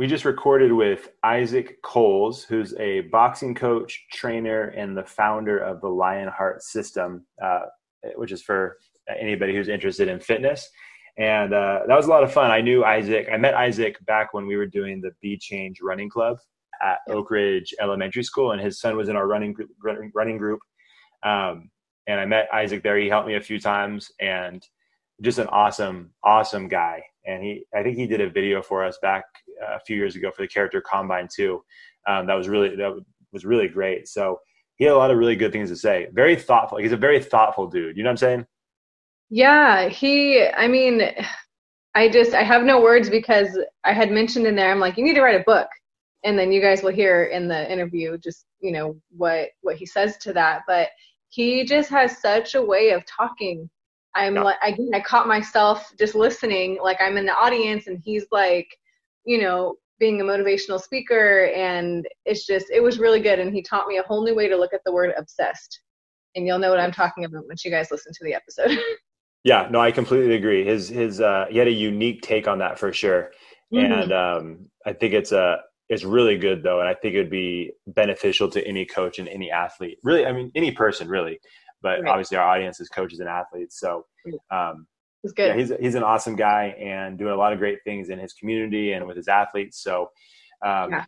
we just recorded with Isaac Coles, who's a boxing coach, trainer, and the founder of the Lionheart System, uh, which is for anybody who's interested in fitness. And uh, that was a lot of fun. I knew Isaac. I met Isaac back when we were doing the Be Change Running Club at Oak Ridge Elementary School, and his son was in our running running group. Um, and I met Isaac there. He helped me a few times, and just an awesome, awesome guy. And he, I think he did a video for us back uh, a few years ago for the Character Combine too. Um, that was really that was really great. So he had a lot of really good things to say. Very thoughtful. He's a very thoughtful dude. You know what I'm saying? Yeah, he. I mean, I just I have no words because I had mentioned in there. I'm like, you need to write a book, and then you guys will hear in the interview just you know what what he says to that. But he just has such a way of talking I'm yeah. like, again, I caught myself just listening, like I'm in the audience and he's like, you know, being a motivational speaker. And it's just, it was really good. And he taught me a whole new way to look at the word obsessed. And you'll know what I'm talking about once you guys listen to the episode. yeah, no, I completely agree. His, his, uh, he had a unique take on that for sure. Mm-hmm. And, um, I think it's a, it's really good though. And I think it would be beneficial to any coach and any athlete, really. I mean, any person really but right. obviously our audience is coaches and athletes. So um, he's good. Yeah, he's he's an awesome guy and doing a lot of great things in his community and with his athletes. So um, yeah.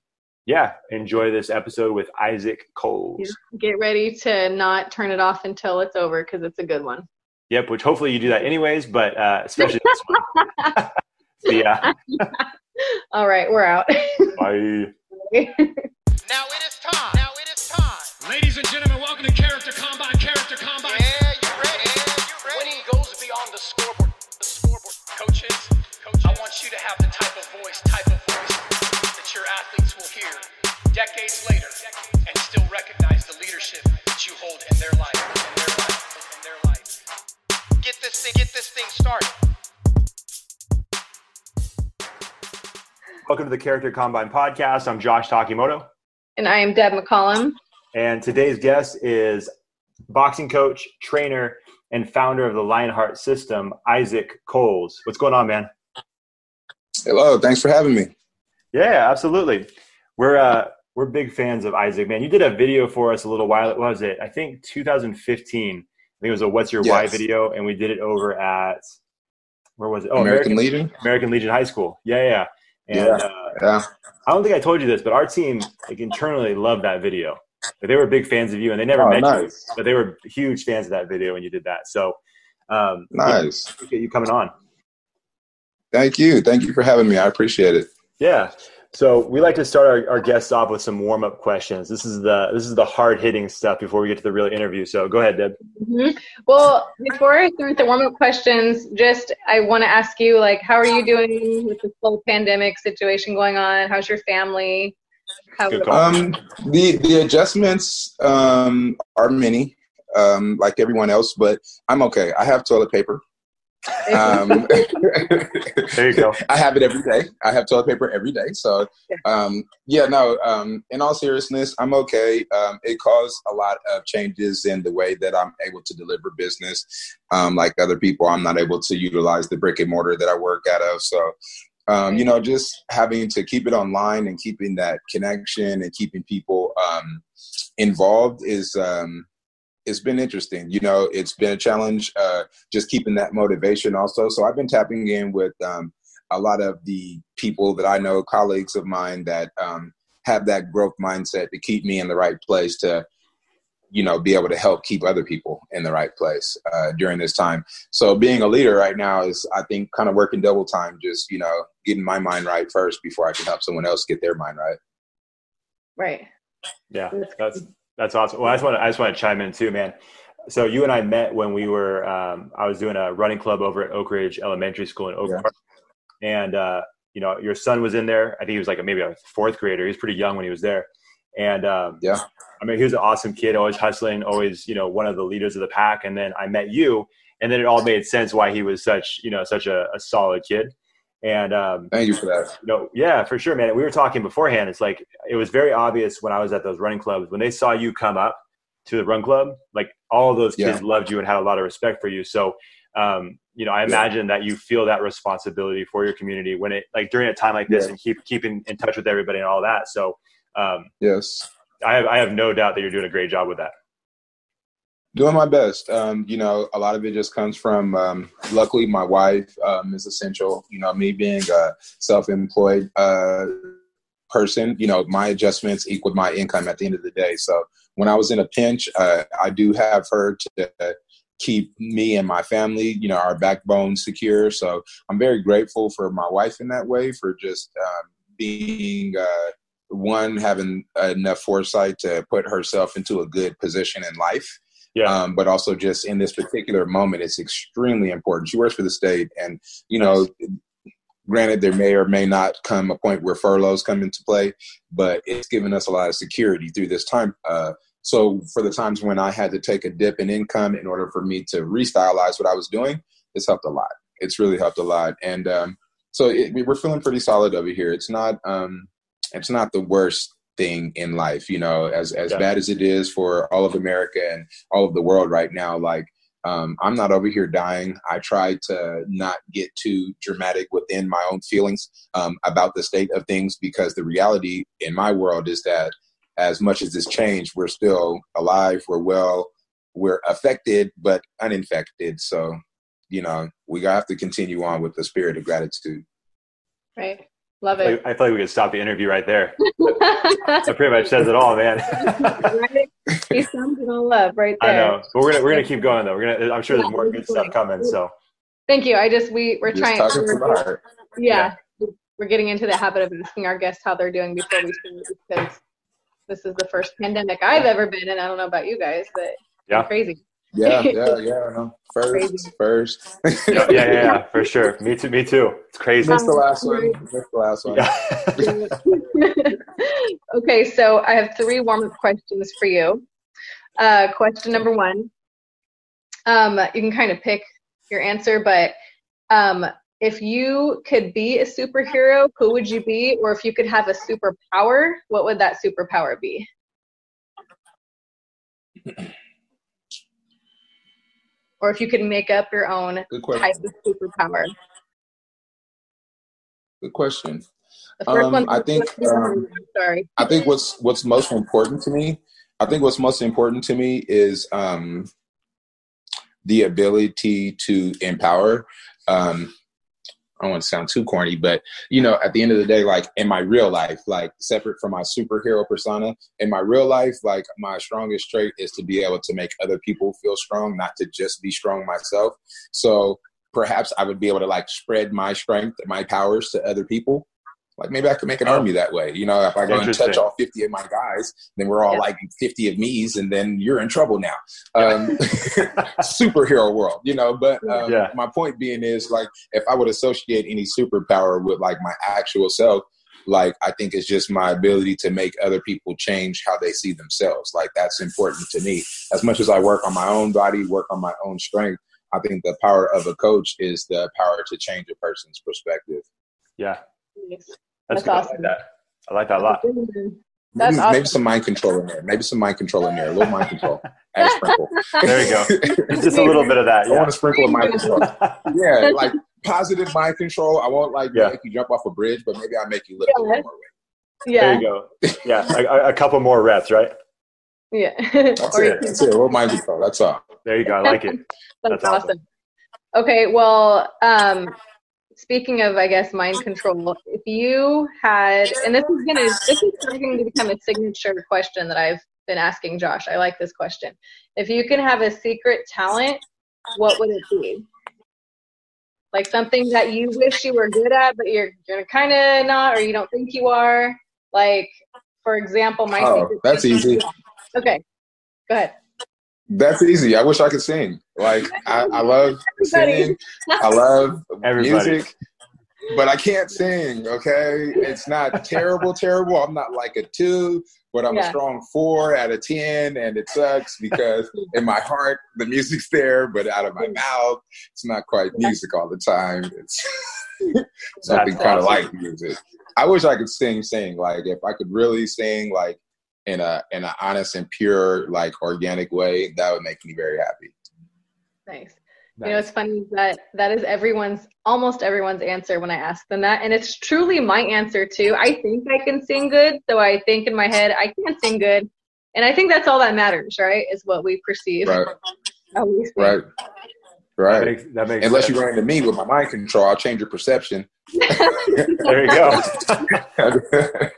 yeah. enjoy this episode with Isaac Coles. Get ready to not turn it off until it's over because it's a good one. Yep, which hopefully you do that anyways, but uh, especially this one. yeah. All right, we're out. Bye. now it is time. Ladies and gentlemen, welcome to Character Combine. Character Combine. Yeah, you ready? Yeah, you ready? When he goes beyond the scoreboard, the scoreboard, coaches, coaches, I want you to have the type of voice, type of voice that your athletes will hear decades later and still recognize the leadership that you hold in their life, in their life, in their life. Get this thing, get this thing started. Welcome to the Character Combine podcast. I'm Josh Takimoto. And I am Deb McCollum. And today's guest is boxing coach, trainer, and founder of the Lionheart System, Isaac Coles. What's going on, man? Hello, thanks for having me. Yeah, absolutely. We're uh, we're big fans of Isaac, man. You did a video for us a little while. What was it? I think 2015. I think it was a "What's Your yes. Why" video, and we did it over at where was it? Oh, American, American Legion. American Legion High School. Yeah, yeah. And, yeah, uh, yeah. I don't think I told you this, but our team like internally loved that video they were big fans of you, and they never oh, met nice. you, but they were huge fans of that video when you did that. So, um, nice. Appreciate you coming on. Thank you. Thank you for having me. I appreciate it. Yeah. So we like to start our, our guests off with some warm up questions. This is the this is the hard hitting stuff before we get to the real interview. So go ahead, Deb. Mm-hmm. Well, before I start the warm up questions, just I want to ask you like, how are you doing with this whole pandemic situation going on? How's your family? Um, the the adjustments um, are many, um, like everyone else, but I'm okay. I have toilet paper. Um, there you go. I have it every day. I have toilet paper every day. So, um, yeah, no. Um, in all seriousness, I'm okay. Um, it caused a lot of changes in the way that I'm able to deliver business. Um, like other people, I'm not able to utilize the brick and mortar that I work out of. So, um, you know, just having to keep it online and keeping that connection and keeping people um, involved is um, it's been interesting. You know, it's been a challenge uh, just keeping that motivation also. So I've been tapping in with um, a lot of the people that I know, colleagues of mine that um, have that growth mindset to keep me in the right place to you know be able to help keep other people in the right place uh, during this time. So being a leader right now is i think kind of working double time just you know getting my mind right first before i can help someone else get their mind right. Right. Yeah that's that's awesome. Well i just want to i just want to chime in too man. So you and i met when we were um, i was doing a running club over at oak ridge elementary school in oak yeah. park. And uh, you know your son was in there. I think he was like a, maybe a fourth grader. He was pretty young when he was there and um, yeah I mean, he was an awesome kid, always hustling, always, you know, one of the leaders of the pack. And then I met you, and then it all made sense why he was such, you know, such a, a solid kid. And um, thank you for that. You know, yeah, for sure, man. We were talking beforehand. It's like it was very obvious when I was at those running clubs when they saw you come up to the run club, like all of those kids yeah. loved you and had a lot of respect for you. So um, you know, I imagine yeah. that you feel that responsibility for your community when it like during a time like this yeah. and keep keeping in touch with everybody and all that. So um, yes, I have I have no doubt that you're doing a great job with that. Doing my best. Um, you know, a lot of it just comes from. Um, luckily, my wife um, is essential. You know, me being a self-employed uh, person, you know, my adjustments equal my income at the end of the day. So when I was in a pinch, uh, I do have her to keep me and my family, you know, our backbone secure. So I'm very grateful for my wife in that way for just um, being uh, one having enough foresight to put herself into a good position in life. Yeah. Um, but also just in this particular moment, it's extremely important. She works for the state, and you know, granted, there may or may not come a point where furloughs come into play, but it's given us a lot of security through this time. Uh, so for the times when I had to take a dip in income in order for me to restylize what I was doing, it's helped a lot. It's really helped a lot, and um, so it, we're feeling pretty solid over here. It's not um, it's not the worst thing in life, you know, as as yeah. bad as it is for all of America and all of the world right now. Like um, I'm not over here dying. I try to not get too dramatic within my own feelings um, about the state of things because the reality in my world is that as much as this changed, we're still alive, we're well, we're affected but uninfected. So, you know, we have to continue on with the spirit of gratitude. Right. Love it. I feel like we could stop the interview right there. that pretty much says it all, man. right? He sums it all up right there. I know, but we're gonna we're gonna keep going though. We're gonna. I'm sure there's more good stuff coming. So. Thank you. I just we we're just trying. We're, yeah, yeah, we're getting into the habit of asking our guests how they're doing before we start because this is the first pandemic I've ever been in. I don't know about you guys, but yeah, crazy. Yeah, yeah, yeah. First, first. yeah, yeah, yeah, for sure. Me too. Me too. It's crazy. Missed the last one. Missed the last one. Yeah. okay, so I have three warm-up questions for you. Uh, question number one. Um, you can kind of pick your answer, but um, if you could be a superhero, who would you be? Or if you could have a superpower, what would that superpower be? or if you could make up your own type of superpower. Good question. Um, I think um, sorry. I think what's what's most important to me. I think what's most important to me is um, the ability to empower. Um, I don't want to sound too corny, but you know, at the end of the day, like in my real life, like separate from my superhero persona, in my real life, like my strongest trait is to be able to make other people feel strong, not to just be strong myself. So perhaps I would be able to like spread my strength, my powers to other people like maybe I could make an oh. army that way. You know, if I go and touch all 50 of my guys, then we're all yeah. like 50 of me's and then you're in trouble now. Um, superhero world, you know, but um, yeah. my point being is like, if I would associate any superpower with like my actual self, like I think it's just my ability to make other people change how they see themselves. Like that's important to me. As much as I work on my own body, work on my own strength, I think the power of a coach is the power to change a person's perspective. Yeah, that's, That's awesome. I like that. I like that a lot. Maybe, awesome. maybe, some mind control in there. Maybe some mind control in there. A little mind control. Add sprinkle. There you go. Just a little bit of that. Yeah. I want to sprinkle of mind control. Yeah, like positive mind control. I won't like yeah. make you jump off a bridge, but maybe I'll make you lift yeah. a little more weight. Yeah. There you go. Yeah, a, a couple more reps, right? Yeah. That's it. That's it. A little mind control. That's all. There you go. I like it. That's, That's awesome. awesome. Okay, well, um, speaking of, I guess, mind control, if you had, and this is gonna, this is starting to become a signature question that I've been asking Josh. I like this question. If you can have a secret talent, what would it be? Like something that you wish you were good at, but you're you're kind of not, or you don't think you are. Like, for example, my oh, that's easy. Okay, go ahead. That's easy. I wish I could sing. Like I, I love singing. I love Everybody. music, but I can't sing. Okay, it's not terrible, terrible. I'm not like a two, but I'm yeah. a strong four out of ten, and it sucks because in my heart the music's there, but out of my mm. mouth it's not quite music all the time. It's something kind of like music. I wish I could sing, sing. Like if I could really sing, like in a in an honest and pure, like organic way, that would make me very happy. Nice. Nice. You know, it's funny that that is everyone's, almost everyone's answer when I ask them that. And it's truly my answer too. I think I can sing good. So I think in my head, I can't sing good. And I think that's all that matters, right? Is what we perceive. Right. right. Right. That makes, that makes Unless sense. you run into me with my mind control, I'll change your perception. there you go.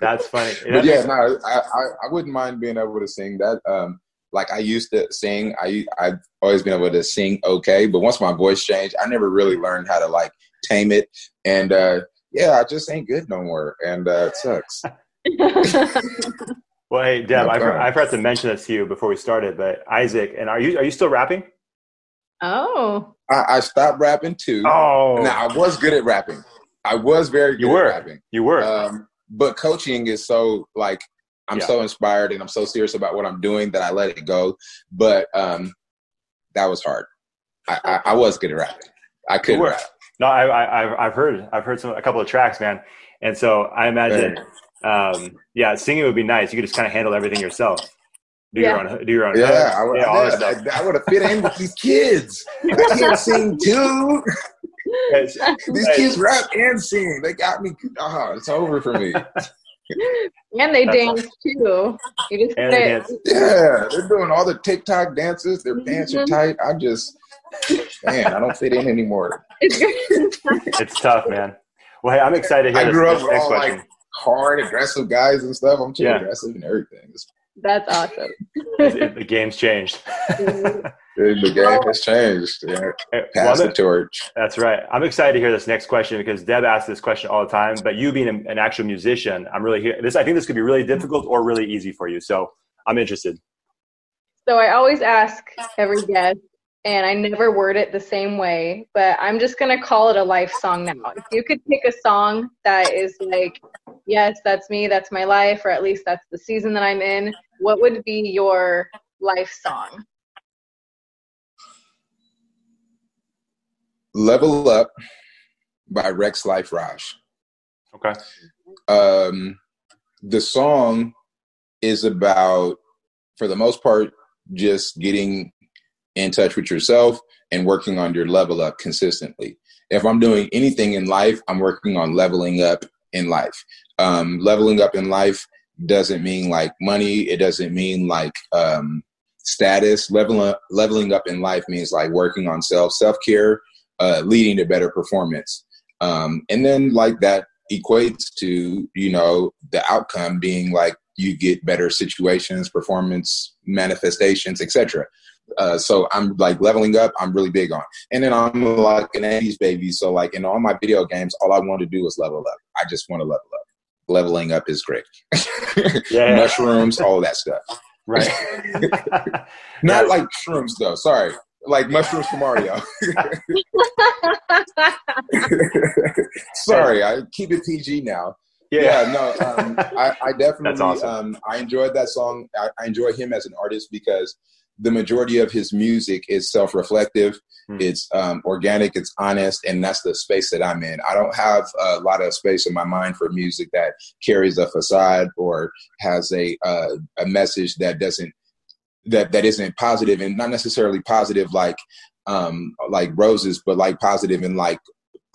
That's funny. But yeah, no, I, I, I wouldn't mind being able to sing that. Um, like I used to sing. I I've always been able to sing okay, but once my voice changed, I never really learned how to like tame it. And uh, yeah, I just ain't good no more, and uh, it sucks. well, hey Deb, I, I forgot to mention this to you before we started, but Isaac, and are you are you still rapping? Oh. I, I stopped rapping too. Oh. Now I was good at rapping. I was very good you were. at rapping. You were. Um, but coaching is so like I'm yeah. so inspired and I'm so serious about what I'm doing that I let it go. But um, that was hard. I, I, I was good at rapping. I could rap. No, I, I, I've heard, I've heard some, a couple of tracks, man. And so I imagine, um, yeah, singing would be nice. You could just kind of handle everything yourself. Do yeah. your own, do your own. Yeah, I would, yeah, I, I would have fit in with these kids. I can't sing too. these kids rap and sing. They got me. Oh, it's over for me. and they That's dance awesome. too. You just dance. Yeah, they're doing all the TikTok dances. Their pants mm-hmm. are tight. I just, man, I don't fit in anymore. it's tough, man. Well, hey, I'm excited to hear I grew up with all question. like hard, aggressive guys and stuff. I'm too yeah. aggressive and everything. It's that's awesome. the game's changed. the game has changed. Yeah. Pass well, the torch. That's right. I'm excited to hear this next question because Deb asks this question all the time. But you being an actual musician, I'm really here. This I think this could be really difficult or really easy for you. So I'm interested. So I always ask every guest, and I never word it the same way, but I'm just gonna call it a life song now. If you could pick a song that is like, yes, that's me, that's my life, or at least that's the season that I'm in, what would be your life song? Level Up by Rexx Life Raj. Okay. Um, the song is about, for the most part, just getting in touch with yourself and working on your level up consistently. If I'm doing anything in life, I'm working on leveling up in life. Um, leveling up in life doesn't mean like money. It doesn't mean like um, status. Leveling up, leveling up in life means like working on self, self care, uh, leading to better performance. Um, and then like that equates to you know the outcome being like you get better situations, performance manifestations, etc. Uh, so I'm like leveling up. I'm really big on, and then I'm like an 80s baby. So like in all my video games, all I want to do is level up. I just want to level up leveling up is great. yeah. Mushrooms, all that stuff. Right. Not like shrooms though. Sorry. Like mushrooms from Mario. Sorry, I keep it PG now. Yeah, yeah no, um, I, I, definitely, awesome. um, I enjoyed that song. I, I enjoy him as an artist because the majority of his music is self-reflective mm. it's um, organic it's honest and that's the space that i'm in i don't have a lot of space in my mind for music that carries a facade or has a uh, a message that doesn't that that isn't positive and not necessarily positive like um like roses but like positive and like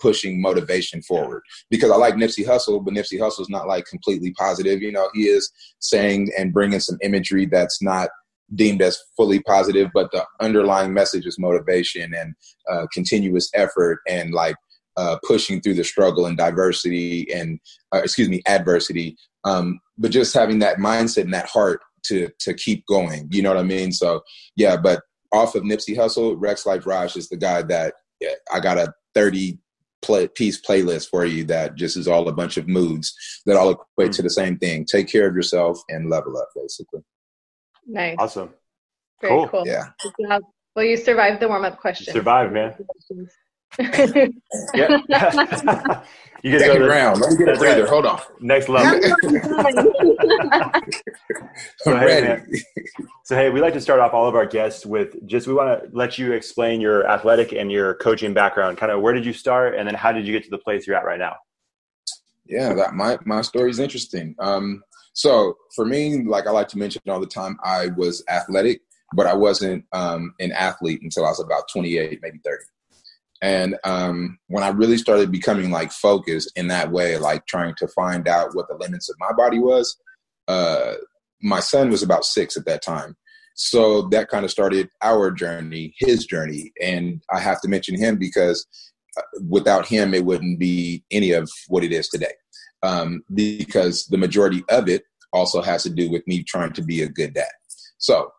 pushing motivation forward because I like Nipsey Hussle, but Nipsey Hussle's not like completely positive. You know, he is saying and bringing some imagery that's not deemed as fully positive, but the underlying message is motivation and uh, continuous effort and like uh, pushing through the struggle and diversity and uh, excuse me adversity. Um, but just having that mindset and that heart to to keep going. You know what I mean? So yeah, but off of Nipsey Hussle, Rexx Life Raj is the guy that yeah, I got a thirty play, piece playlist for you that just is all a bunch of moods that all equate mm-hmm. to the same thing. Take care of yourself and level up, basically. Nice. Awesome. Very cool. cool. Yeah. Well, you survived the warm up question. Survived, man. yeah. you get Second round. Let me get a breather. Hold on. Next level. so, hey, so hey, we like to start off all of our guests with just we want to let you explain your athletic and your coaching background. Kind of where did you start, and then how did you get to the place you're at right now? Yeah, that my my story is interesting. Um, so for me, like I like to mention all the time, I was athletic. but I wasn't um, an athlete until I was about 28, maybe 30. And um, when I really started becoming like focused in that way, like trying to find out what the limits of my body was, uh, my son was about six at that time. So that kind of started our journey, his journey. And I have to mention him because uh, without him, it wouldn't be any of what it is today. Um, because the majority of it also has to do with me trying to be a good dad. So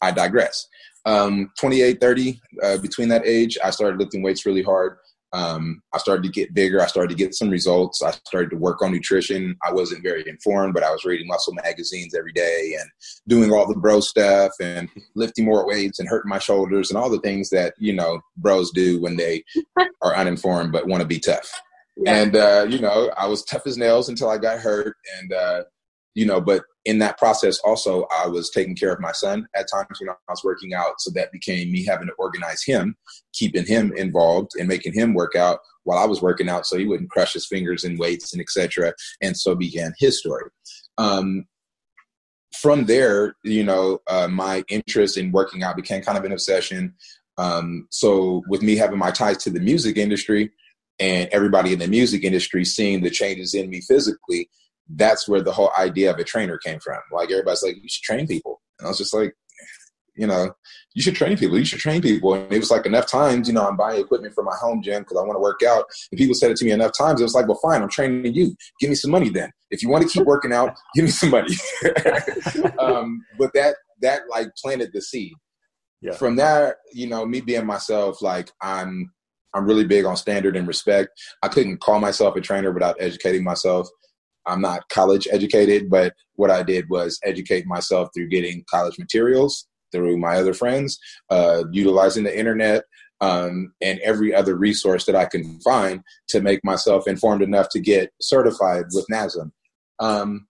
I digress. Um, 28, 30, uh, between that age, I started lifting weights really hard. Um, I started to get bigger. I started to get some results. I started to work on nutrition. I wasn't very informed, but I was reading muscle magazines every day and doing all the bro stuff and lifting more weights and hurting my shoulders and all the things that, you know, bros do when they are uninformed but want to be tough. And, uh, you know, I was tough as nails until I got hurt. And, uh, you know, but in that process also I was taking care of my son at times when I was working out. So that became me having to organize him, keeping him involved and making him work out while I was working out so he wouldn't crush his fingers in weights and etc. And so began his story. Um, from there, you know, uh, my interest in working out became kind of an obsession. Um, so with me having my ties to the music industry and everybody in the music industry seeing the changes in me physically, that's where the whole idea of a trainer came from. Like everybody's like, you should train people. And I was just like, you know, you should train people. You should train people. And it was like enough times, you know, I'm buying equipment for my home gym because I want to work out. And people said it to me enough times. It was like, well, fine, I'm training you. Give me some money then. If you want to keep working out, give me some money. um, but that that like planted the seed. Yeah. From there, you know, me being myself, like I'm I'm really big on standard and respect. I couldn't call myself a trainer without educating myself. I'm not college educated, but what I did was educate myself through getting college materials through my other friends, uh, utilizing the internet, um, and every other resource that I can find to make myself informed enough to get certified with NASM. Um,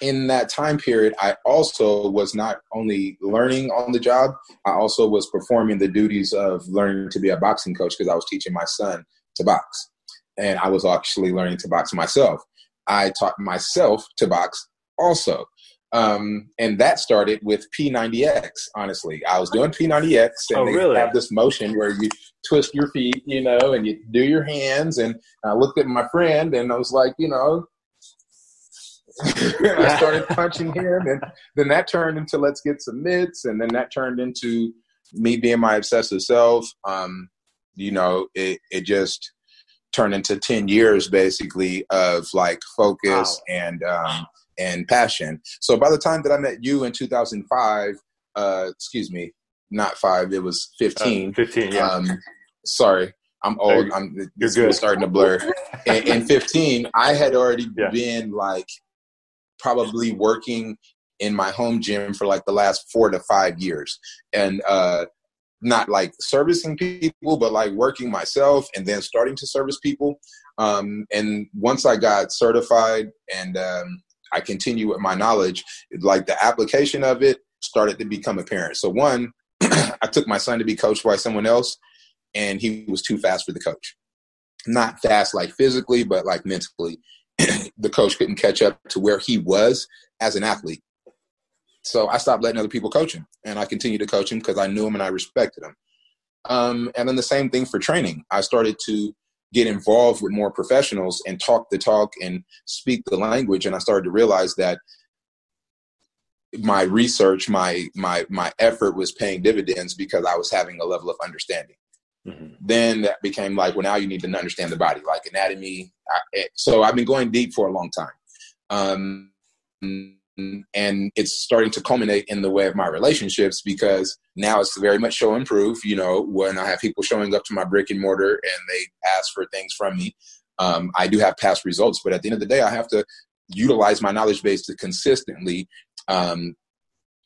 in that time period, I also was not only learning on the job, I also was performing the duties of learning to be a boxing coach because I was teaching my son to box. And I was actually learning to box myself. I taught myself to box also. Um, and that started with P90X, honestly. I was doing P90X and oh, they really? have this motion where you twist your feet, you know, and you do your hands. And I looked at my friend and I was like, you know, I started punching him. And then that turned into let's get some mitts. And then that turned into me being my obsessive self. Um, you know, it, it just turned into 10 years basically of like focus wow. and um, and passion. So by the time that I met you in 2005, uh, excuse me, not five, it was 15. Uh, 15, yeah. Um, sorry, I'm old. I'm you're good. starting to blur. in, in 15, I had already yeah. been like probably working in my home gym for like the last four to five years, and uh, not like servicing people, but like working myself and then starting to service people. Um, and once I got certified and um, I continue with my knowledge, like the application of it started to become apparent. So one, I took my son to be coached by someone else, and he was too fast for the coach. Not fast like physically, but like mentally. the coach couldn't catch up to where he was as an athlete. So I stopped letting other people coach him, and I continued to coach him because I knew him and I respected him. Um, and then the same thing for training. I started to get involved with more professionals and talk the talk and speak the language, and I started to realize that my research, my my my effort was paying dividends because I was having a level of understanding. Mm-hmm. Then that became like, well, now you need to understand the body, like anatomy. I, so I've been going deep for a long time. Um, and it's starting to culminate in the way of my relationships because now it's very much show and prove you know when i have people showing up to my brick and mortar and they ask for things from me um, i do have past results but at the end of the day i have to utilize my knowledge base to consistently um,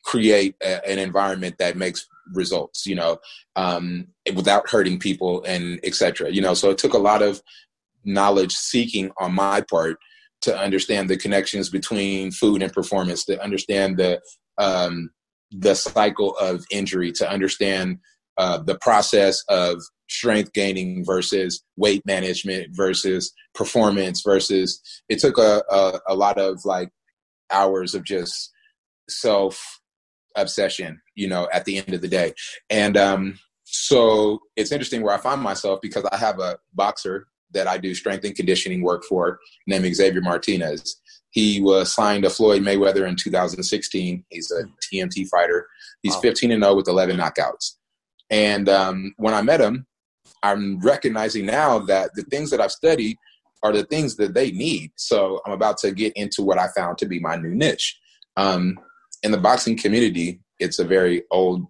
create a, an environment that makes results you know um, without hurting people and etc you know? So it took a lot of knowledge seeking on my part to understand the connections between food and performance, to understand the um, the cycle of injury, to understand uh, the process of strength gaining versus weight management versus performance versus it took a, a, a lot of like hours of just self obsession, you know, at the end of the day. And um, so it's interesting where I find myself because I have a boxer that I do strength and conditioning work for named Xavier Martinez. He was signed to Floyd Mayweather in 2016. He's a TMT fighter. He's wow. 15 and 0 with 11 knockouts. And um, when I met him, I'm recognizing now that the things that I've studied are the things that they need. So I'm about to get into what I found to be my new niche. Um, in the boxing community, it's a very old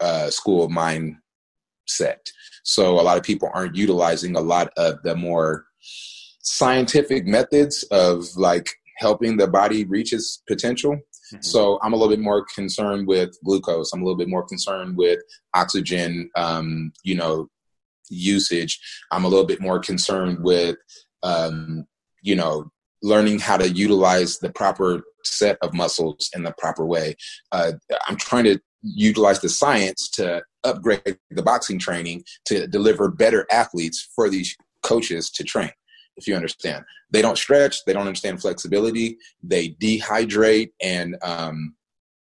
uh, school of mindset. So a lot of people aren't utilizing a lot of the more scientific methods of like helping the body reach its potential. Mm-hmm. So I'm a little bit more concerned with glucose. I'm a little bit more concerned with oxygen, um, you know, usage. I'm a little bit more concerned with, um, you know, learning how to utilize the proper set of muscles in the proper way. Uh, I'm trying to utilize the science to upgrade the boxing training to deliver better athletes for these coaches to train if you understand. They don't stretch, they don't understand flexibility, they dehydrate and um,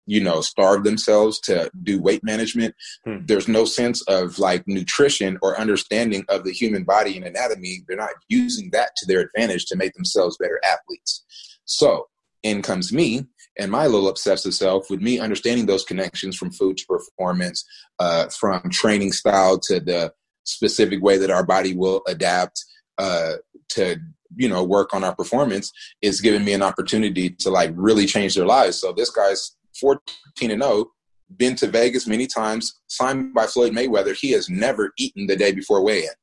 you know starve themselves to do weight management. Hmm. There's no sense of like nutrition or understanding of the human body and anatomy. They're not using that to their advantage to make themselves better athletes. So in comes me and my little obsessive self with me understanding those connections from food to performance, uh, from training style to the specific way that our body will adapt uh, to you know work on our performance is giving me an opportunity to like really change their lives. So this guy's 14 and 0 been to vegas many times signed by floyd mayweather. He has never eaten the day before weigh-in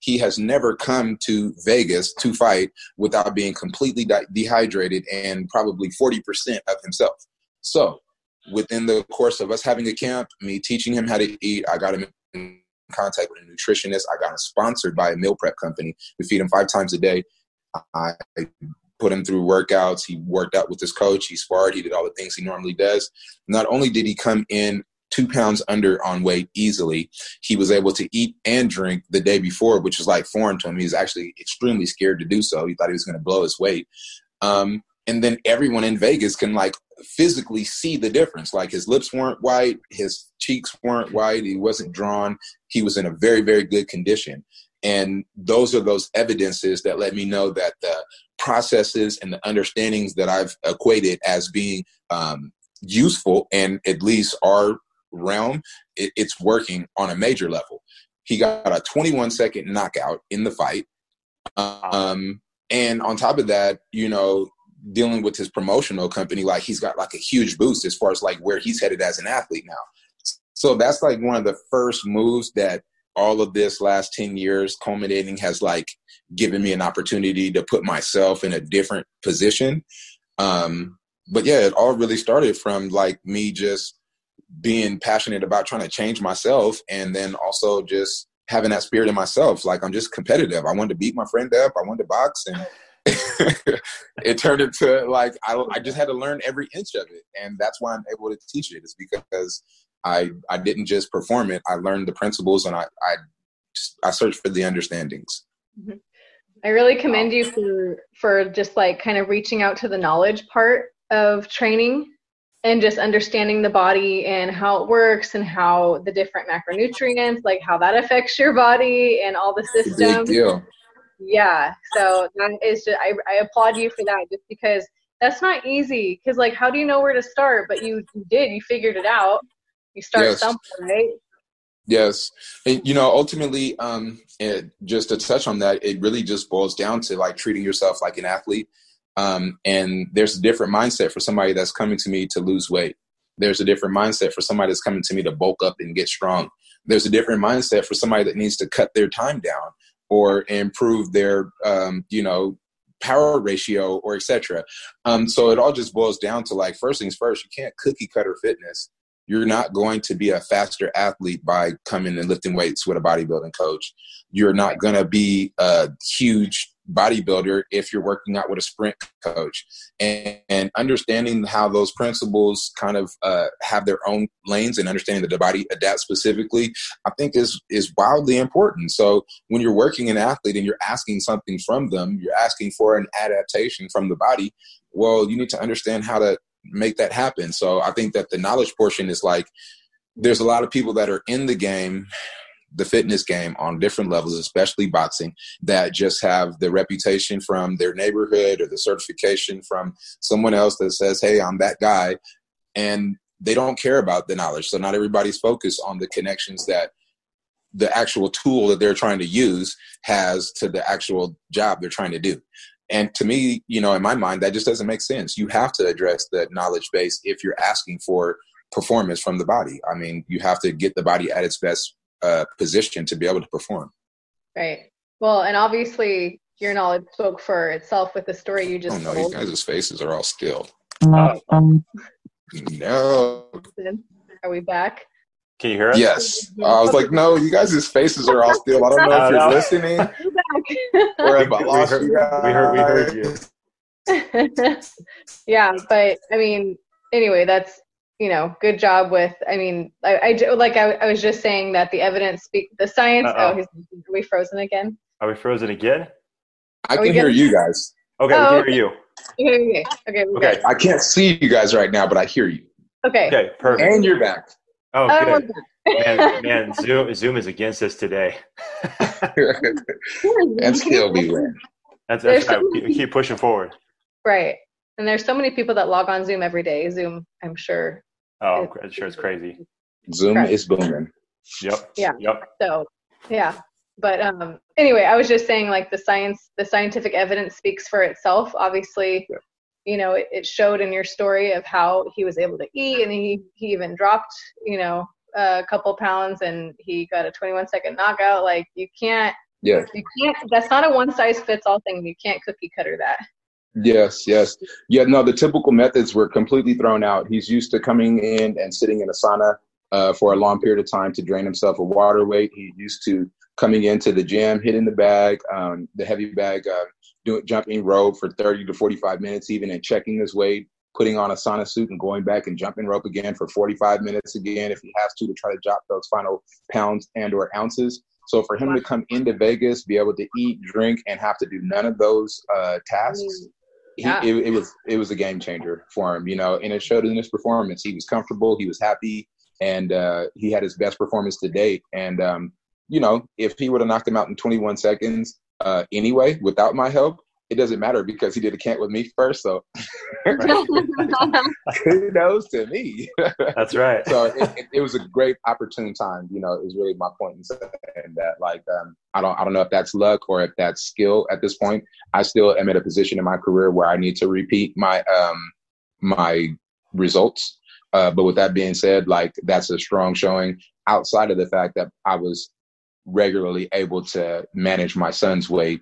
he has never come to vegas to fight without being completely de- dehydrated and probably 40% of himself so within the course of us having a camp me teaching him how to eat i got him in contact with a nutritionist. I got him sponsored by a meal prep company. We feed him five times a day. I put him through workouts. He worked out with his coach. He sparred. He did all the things he normally does. Not only did he come in two pounds under on weight easily, he was able to eat and drink the day before, which was like foreign to him. He was actually extremely scared to do so. He thought he was going to blow his weight. Um, and then everyone in Vegas can like physically see the difference. Like his lips weren't white, his cheeks weren't white, he wasn't drawn. He was in a very, very good condition. And those are those evidences that let me know that the processes and the understandings that I've equated as being um, useful and at least our realm, it, it's working on a major level. He got a 21 second knockout in the fight. Um, and on top of that, you know, dealing with his promotional company, like he's got like a huge boost as far as like where he's headed as an athlete now. So that's like one of the first moves that all of this last 10 years culminating has like given me an opportunity to put myself in a different position. Um, but yeah, it all really started from like me just being passionate about trying to change myself and then also just having that spirit in myself. Like I'm just competitive. I wanted to beat my friend up. I wanted to box and it turned into like I, I just had to learn every inch of it and that's why i'm able to teach it it's because i i didn't just perform it i learned the principles and i i, I searched for the understandings mm-hmm. i really commend you for for just like kind of reaching out to the knowledge part of training and just understanding the body and how it works and how the different macronutrients like how that affects your body and all the systems big deal. yeah so that is just I, I applaud you for that just because that's not easy because like how do you know where to start? But you, you did you figured it out. You start yes. somewhere right? Yes. And, you know ultimately um it, just to touch on that it really just boils down to like treating yourself like an athlete um and there's a different mindset for somebody that's coming to me to lose weight. There's a different mindset for somebody that's coming to me to bulk up and get strong. There's a different mindset for somebody that needs to cut their time down or improve their um, you know power ratio or etc um, so it all just boils down to like first things first you can't cookie cutter fitness. You're not going to be a faster athlete by coming and lifting weights with a bodybuilding coach. You're not going to be a huge bodybuilder if you're working out with a sprint coach and, and understanding how those principles kind of uh, have their own lanes and understanding that the body adapts specifically i think is is wildly important so when you're working an athlete and you're asking something from them you're asking for an adaptation from the body well you need to understand how to make that happen. So I think that the knowledge portion is like there's a lot of people that are in the game the fitness game on different levels, especially boxing, that just have the reputation from their neighborhood or the certification from someone else that says, Hey, I'm that guy. And they don't care about the knowledge. So not everybody's focused on the connections that the actual tool that they're trying to use has to the actual job they're trying to do. And to me, you know, in my mind, that just doesn't make sense. You have to address the knowledge base if you're asking for performance from the body. I mean, you have to get the body at its best uh, position to be able to perform. Right. Well, and obviously your knowledge spoke for itself with the story you just oh, no, told. You guys' faces are all still. Uh, no. Are we back? Can you hear us? Yes. Uh, I was like, no, you guys' faces are all still. I don't know if you're listening or if I lost we, you guys. We heard, we heard you. yeah, but I mean, anyway, that's you know, good job with. I mean, I, I like I, I was just saying that the evidence speak the science. Oh, Uh-oh. Oh, he's, are we frozen again? Are we frozen again? I can hear good? you guys. Okay, Oh, we can oh, hear you. Okay, okay, okay, Okay. good. I can't see you guys right now, but I hear you. okay. Okay, perfect. And you're back. Oh, Oh, good. back. Man, man, Zoom, Zoom is against us today. and still be win. That's, There's that's right. so We keep pushing forward. right. And there's so many people that log on Zoom every day. Zoom, I'm sure. Oh, I'm sure it's crazy. Zoom Correct. is booming. Yep. Yeah. Yep. So, yeah. But um, anyway, I was just saying, like the science, the scientific evidence speaks for itself. Obviously, Yeah. you know, it, it showed in your story of how he was able to eat, and he he even dropped, you know, a couple pounds, and he got a 21 second knockout. Like you can't, Yeah. you can't. That's not a one size fits all thing. You can't cookie cutter that. Yes, yes. Yeah, no, the typical methods were completely thrown out. He's used to coming in and sitting in a sauna uh, for a long period of time to drain himself of water weight. He's used to coming into the gym, hitting the bag, um, the heavy bag, uh, doing jumping rope for 30 to 45 minutes, even and checking his weight, putting on a sauna suit and going back and jumping rope again for 45 minutes again if he has to to try to drop those final pounds and or ounces. So for him to come into Vegas, be able to eat, drink, and have to do none of those uh, tasks, he, Yeah. it, it was it was a game changer for him, you know, and it showed in his performance. He was comfortable, he was happy, and uh, he had his best performance to date. And um, you know, if he would have knocked him out in 21 seconds uh, anyway, without my help, it doesn't matter because he did a camp with me first. So kudos to me. That's right. so it, it, it was a great opportune time. You know, is really my point in saying that. Like, um, I don't, I don't know if that's luck or if that's skill at this point. I still am at a position in my career where I need to repeat my, um, my results. Uh, but with that being said, like that's a strong showing outside of the fact that I was regularly able to manage my son's weight.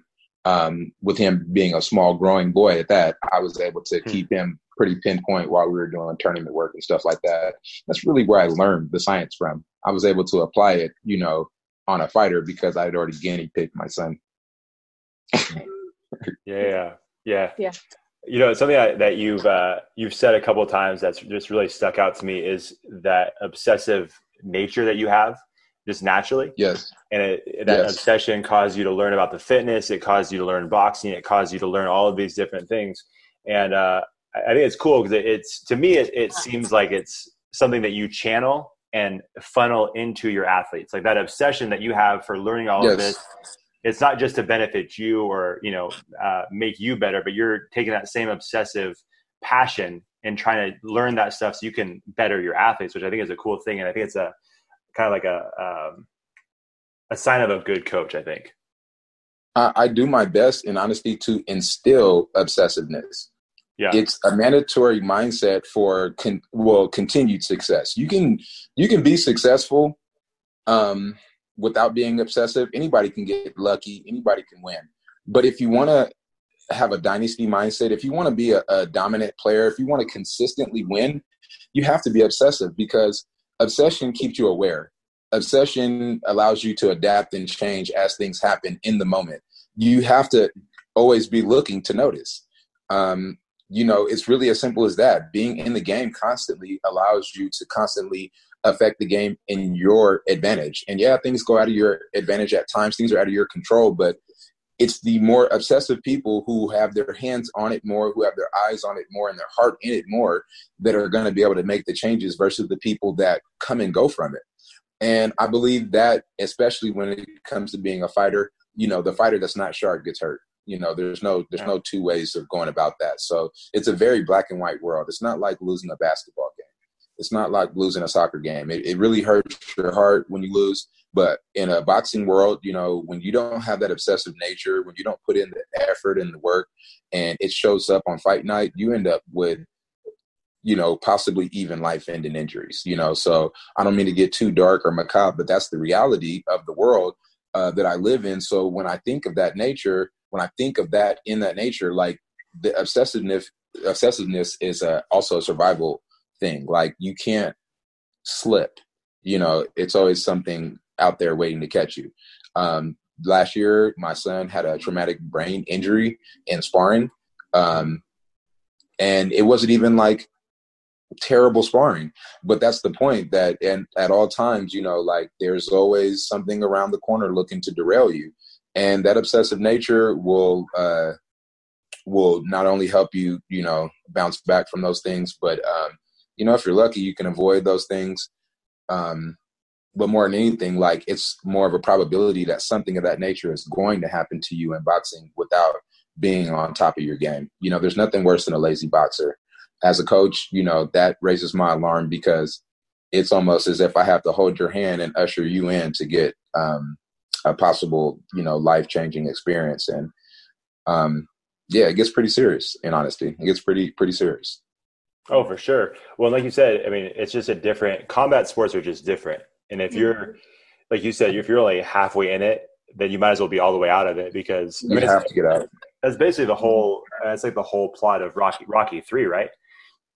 Um, with him being a small growing boy at that, I was able to Hmm. keep him pretty pinpoint while we were doing tournament work and stuff like that. That's really where I learned the science from. I was able to apply it, you know, on a fighter because I had already guinea pigged my son. Yeah, yeah, Yeah. You know, something that, that you've uh, you've said a couple of times that's just really stuck out to me is that obsessive nature that you have, just naturally, Yes. and it, that Yes. obsession caused you to learn about the fitness. It caused you to learn boxing. It caused you to learn all of these different things, and uh, I think it's cool because it, it's to me it, it seems like it's something that you channel and funnel into your athletes, like that obsession that you have for learning all of this it's not just to benefit you or you know uh, make you better but you're taking that same obsessive passion and trying to learn that stuff so you can better your athletes which i think is a cool thing and i think it's a kind of like a um, a sign of a good coach i think I, I do my best in honesty to instill obsessiveness. yeah It's a mandatory mindset for con- well continued success. You can you can be successful um, without being obsessive. Anybody can get lucky. Anybody can win. But if you want to have a dynasty mindset, if you want to be a, a dominant player, if you want to consistently win, you have to be obsessive because obsession keeps you aware. Obsession allows you to adapt and change as things happen in the moment. You have to always be looking to notice. Um, you know, it's really as simple as that. Being in the game constantly allows you to constantly affect the game in your advantage. And yeah, things go out of your advantage at times, things are out of your control, but it's the more obsessive people who have their hands on it more, who have their eyes on it more, and their heart in it more, that are going to be able to make the changes versus the people that come and go from it. And I believe that, especially when it comes to being a fighter, you know, the fighter that's not sharp gets hurt. You know, there's no there's no two ways of going about that. So it's a very black and white world. It's not like losing a basketball game. It's not like losing a soccer game. It, it really hurts your heart when you lose but in a boxing world, you know, when you don't have that obsessive nature, when you don't put in the effort and the work and it shows up on fight night, you end up with, you know, possibly even life ending injuries, you know. So I don't mean to get too dark or macabre, but that's the reality of the world uh, that I live in. So when I think of that nature, when I think of that in that nature, like the obsessiveness, obsessiveness is a, also a survival thing. Like you can't slip, you know, it's always something out there waiting to catch you. Um, last year, my son had a traumatic brain injury in sparring. Um, and it wasn't even like terrible sparring but that's the point that and at all times you know like there's always something around the corner looking to derail you and that obsessive nature will uh will not only help you you know bounce back from those things but um you know if you're lucky you can avoid those things um but more than anything, like it's more of a probability that something of that nature is going to happen to you in boxing without being on top of your game. You know, there's nothing worse than a lazy boxer. As a coach, you know, that raises my alarm because it's almost as if I have to hold your hand and usher you in to get um, a possible, you know, life changing experience. And um, yeah, it gets pretty serious in honesty. It gets pretty, pretty serious. Oh, for sure. Well, like you said, I mean, it's just a different combat sports are just different. And if you're, like you said, if you're only halfway in it, then you might as well be all the way out of it because you I mean, have to get out. That's basically the whole. That's like the whole plot of Rocky Rocky Three, right?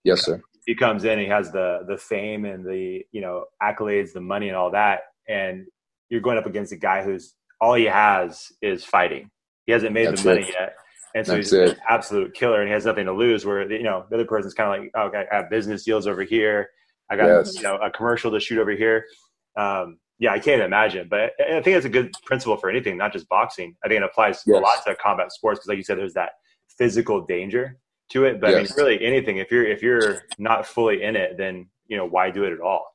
Yes, sir. He comes in, he has the the fame and the you know accolades, the money, and all that, and you're going up against a guy who's all he has is fighting. He hasn't made that's the money it. yet, and so that's he's it. an absolute killer, and he has nothing to lose. Where you know the other person's kind of like, oh, okay, I have business deals over here. I got yes. you know a commercial to shoot over here um, yeah, I can't imagine. But I think it's a good principle for anything, not just boxing. I think it applies yes. a lot to combat sports because, like you said, there's that physical danger to it. But yes. I mean, really, anything if you're if you're not fully in it, then you know why do it at all?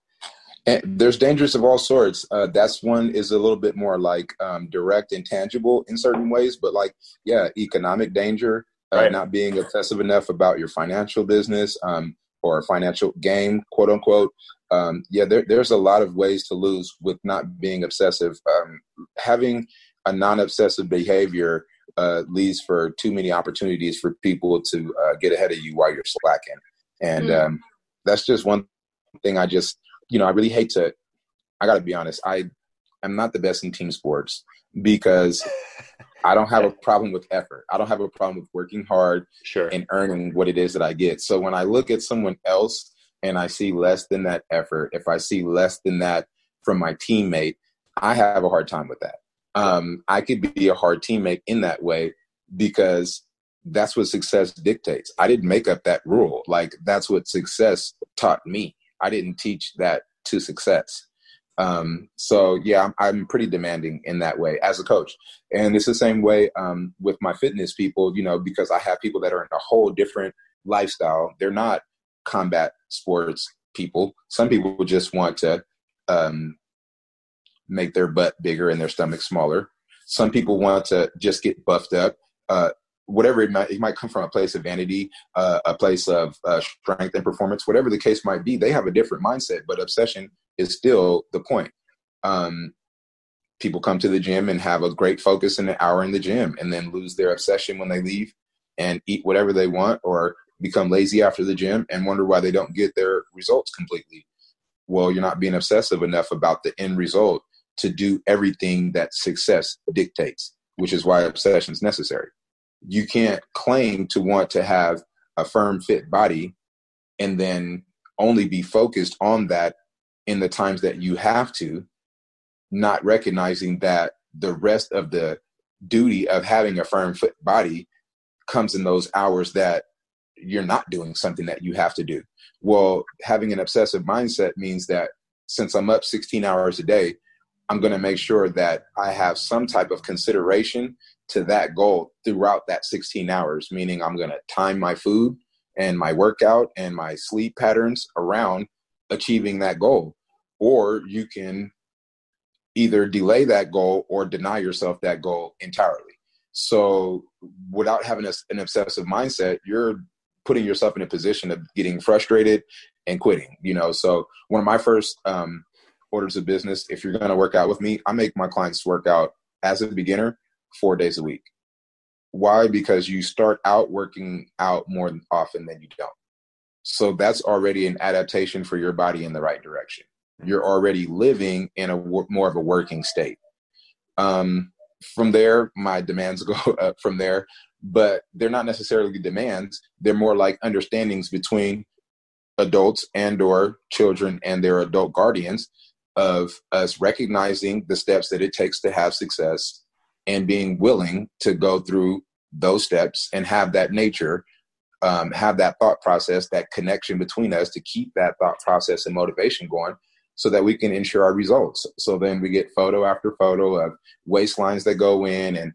And there's dangers of all sorts. Uh, that's one is a little bit more like um, direct and tangible in certain ways, but like yeah, economic danger, uh, right. not being obsessive enough about your financial business um, or financial game, quote unquote um, yeah, there, there's a lot of ways to lose with not being obsessive. Um, having a non-obsessive behavior uh, leaves for too many opportunities for people to uh, get ahead of you while you're slacking, and mm. um, that's just one thing. I just, you know, I really hate to. I got to be honest. I am not the best in team sports because I don't have a problem with effort. I don't have a problem with working hard sure. and earning what it is that I get. So when I look at someone else and I see less than that effort, if I see less than that from my teammate, I have a hard time with that. Um, I could be a hard teammate in that way because that's what success dictates. I didn't make up that rule. Like that's what success taught me. I didn't teach that to success. Um, so yeah, I'm, I'm, pretty demanding in that way as a coach, and it's the same way um, with my fitness people. You know, because I have people that are in a whole different lifestyle. They're not combat sports people. Some people just want to um, make their butt bigger and their stomach smaller. Some people want to just get buffed up. Uh, whatever it might, it might come from a place of vanity, uh, a place of uh, strength and performance, whatever the case might be. They have a different mindset, but obsession is still the point. Um, people come to the gym and have a great focus in an hour in the gym, and then lose their obsession when they leave and eat whatever they want or become lazy after the gym and wonder why they don't get their results completely. Well, you're not being obsessive enough about the end result to do everything that success dictates, which is why obsession is necessary. You can't claim to want to have a firm, fit body and then only be focused on that in the times that you have to, not recognizing that the rest of the duty of having a firm, fit body comes in those hours that you're not doing something that you have to do. Well, having an obsessive mindset means that since I'm up 16 hours a day, I'm going to make sure that I have some type of consideration to that goal throughout that 16 hours, meaning I'm going to time my food and my workout and my sleep patterns around achieving that goal. Or you can either delay that goal or deny yourself that goal entirely. So, without having a, an obsessive mindset, you're putting yourself in a position of getting frustrated and quitting. You know, so one of my first um, orders of business, if you're going to work out with me, I make my clients work out as a beginner four days a week. Why? Because you start out working out more often than you don't. So that's already an adaptation for your body in the right direction. You're already living in a more of a working state. Um, from there, my demands go up from there, but they're not necessarily demands. They're more like understandings between adults and or children and their adult guardians of us recognizing the steps that it takes to have success and being willing to go through those steps and have that nature um, have that thought process that connection between us to keep that thought process and motivation going so that we can ensure our results so then we get photo after photo of waistlines that go in and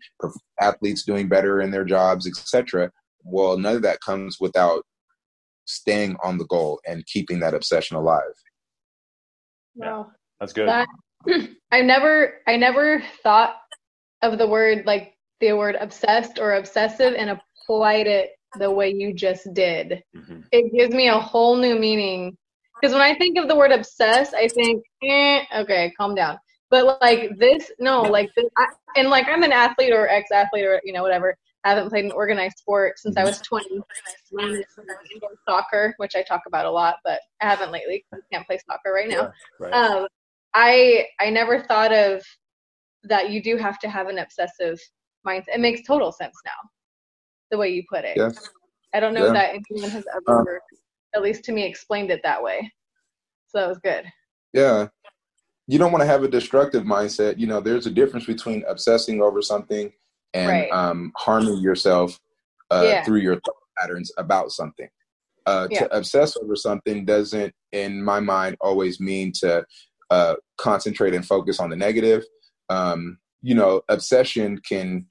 athletes doing better in their jobs etc well none of that comes without staying on the goal and keeping that obsession alive wow yeah, that's good that, i never i never thought of the word like the word obsessed or obsessive and applied it the way you just did. Mm-hmm. It gives me a whole new meaning. Because when I think of the word obsessed, I think, eh, okay, calm down. But like this, no, like this, I, and like I'm an athlete or ex-athlete or you know whatever. I haven't played an organized sport since I was 20. soccer, which I talk about a lot, but I haven't lately. I can't play soccer right now. Yeah, right. Um, I I never thought of that you do have to have an obsessive mindset. It makes total sense now, the way you put it. Yeah. I don't know yeah. that anyone has ever, uh, at least to me, explained it that way. So that was good. Yeah. You don't want to have a destructive mindset. You know, there's a difference between obsessing over something and right. um, harming yourself uh, yeah. through your thought patterns about something. Uh, yeah. To obsess over something doesn't, in my mind, always mean to uh, concentrate and focus on the negative um, you know, obsession can.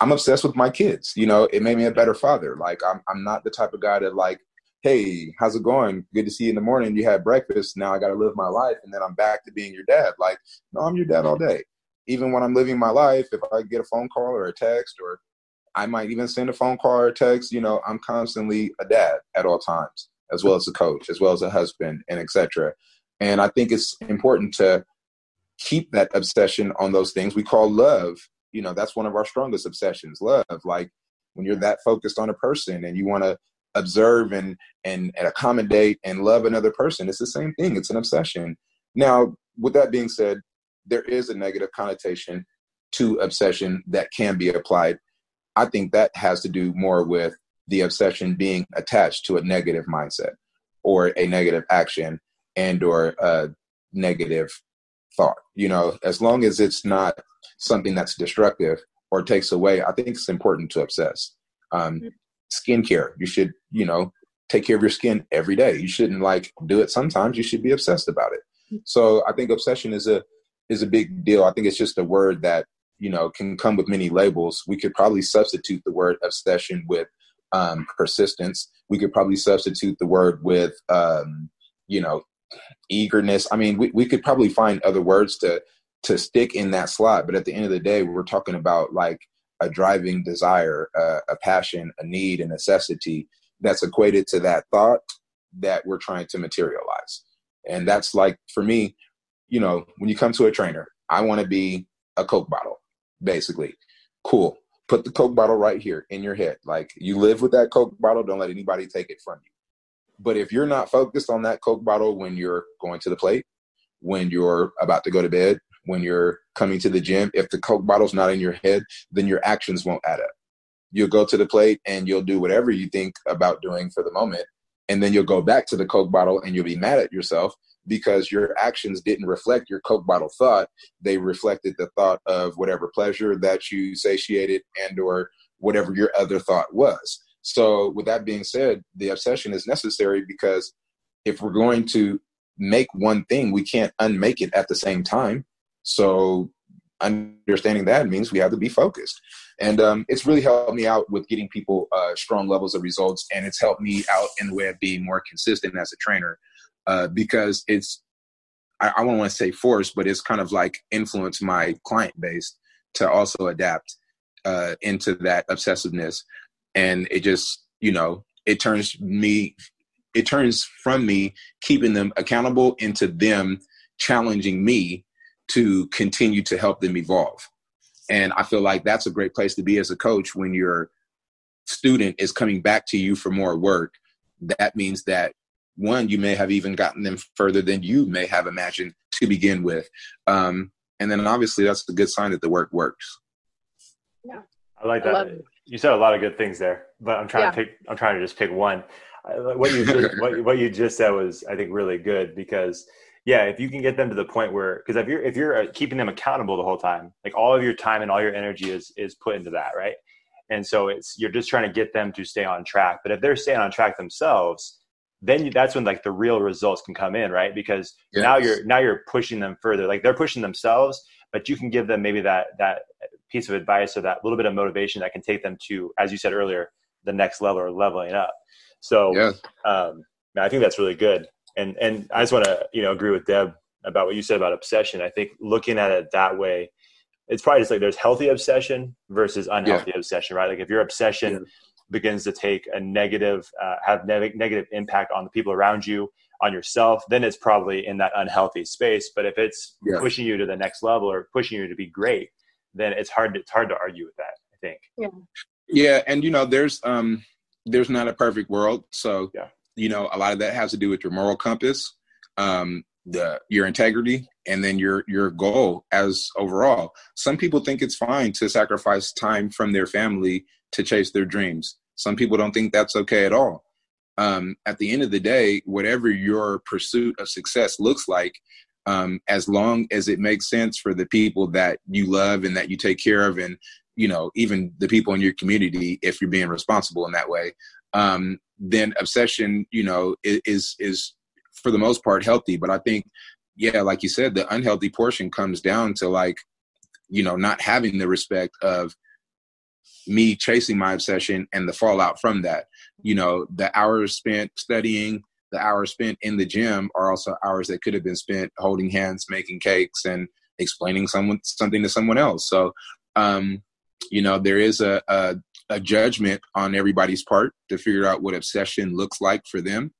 I'm obsessed with my kids. You know, it made me a better father. Like I'm, I'm not the type of guy that like, hey, how's it going? Good to see you in the morning. You had breakfast. Now I got to live my life, and then I'm back to being your dad. Like, no, I'm your dad all day. Even when I'm living my life, if I get a phone call or a text, or I might even send a phone call or text, you know, I'm constantly a dad at all times, as well as a coach, as well as a husband, and etc. And I think it's important to keep that obsession on those things we call love you know that's one of our strongest obsessions love like when you're that focused on a person and you want to observe and, and and accommodate and love another person it's the same thing it's an obsession now with that being said there is a negative connotation to obsession that can be applied i think that has to do more with the obsession being attached to a negative mindset or a negative action and or a negative thought. You know, as long as it's not something that's destructive or takes away, I think it's important to obsess. Um. Skincare, you should, you know, take care of your skin every day. You shouldn't like do it sometimes. You should be obsessed about it. So I think obsession is a is a big deal. I think it's just a word that you know can come with many labels. We could probably substitute the word obsession with um, persistence. We could probably substitute the word with um, you know eagerness. I mean, we, we could probably find other words to to stick in that slot, but at the end of the day, we're talking about like a driving desire, uh, a passion, a need, a necessity that's equated to that thought that we're trying to materialize. And that's like for me, you know, when you come to a trainer, I want to be a Coke bottle, basically. Cool. Put the Coke bottle right here in your head. Like you live with that Coke bottle, don't let anybody take it from you. But if you're not focused on that Coke bottle when you're going to the plate, when you're about to go to bed, when you're coming to the gym, if the Coke bottle's not in your head, then your actions won't add up. You'll go to the plate and you'll do whatever you think about doing for the moment. And then you'll go back to the Coke bottle and you'll be mad at yourself because your actions didn't reflect your Coke bottle thought. They reflected the thought of whatever pleasure that you satiated and or whatever your other thought was. So, with that being said, the obsession is necessary because if we're going to make one thing, we can't unmake it at the same time. So understanding that means we have to be focused. And um, it's really helped me out with getting people uh, strong levels of results. And it's helped me out in the way of being more consistent as a trainer uh, because it's, I, I don't want to say force, but it's kind of like influence my client base to also adapt uh, into that obsessiveness. And it just, you know, it turns me, it turns from me keeping them accountable into them challenging me to continue to help them evolve. And I feel like that's a great place to be as a coach when your student is coming back to you for more work. That means that one, you may have even gotten them further than you may have imagined to begin with. Um, and then obviously that's a good sign that the work works. Yeah. I like that. I you said a lot of good things there, but I'm trying yeah. to pick, I'm trying to just pick one. What you, just, what, what you just said was, I think, really good because yeah, if you can get them to the point where, because if you're if you're uh, keeping them accountable the whole time, like all of your time and all your energy is is put into that, right? And so it's you're just trying to get them to stay on track. But if they're staying on track themselves, then you, that's when like the real results can come in, right? Because yes. now you're now you're pushing them further. Like they're pushing themselves, but you can give them maybe that that piece of advice or that little bit of motivation that can take them to, as you said earlier, the next level or leveling up. So yeah. um, I think that's really good and and I just want to you know agree with Deb about what you said about obsession. I think looking at it that way, it's probably just like there's healthy obsession versus unhealthy yeah. obsession, right? Like if your obsession yeah. begins to take a negative, uh, have ne- negative impact on the people around you, on yourself, then it's probably in that unhealthy space. But if it's yeah. pushing you to the next level or pushing you to be great, then it's hard. To, it's hard to argue with that. I think. Yeah. Yeah, and you know, there's um, there's not a perfect world, so yeah you know a lot of that has to do with your moral compass um, the your integrity and then your your goal as overall. Some people think it's fine to sacrifice time from their family to chase their dreams. Some people don't think that's okay at all. Um, at the end of the day whatever your pursuit of success looks like um, as long as it makes sense for the people that you love and that you take care of and you know even the people in your community if you're being responsible in that way um, then obsession, you know, is is for the most part healthy. But I think, yeah, like you said, the unhealthy portion comes down to like, you know, not having the respect of me chasing my obsession and the fallout from that. You know, the hours spent studying, the hours spent in the gym are also hours that could have been spent holding hands, making cakes, and explaining someone something to someone else. So, um, you know, there is a, a a judgment on everybody's part to figure out what obsession looks like for them,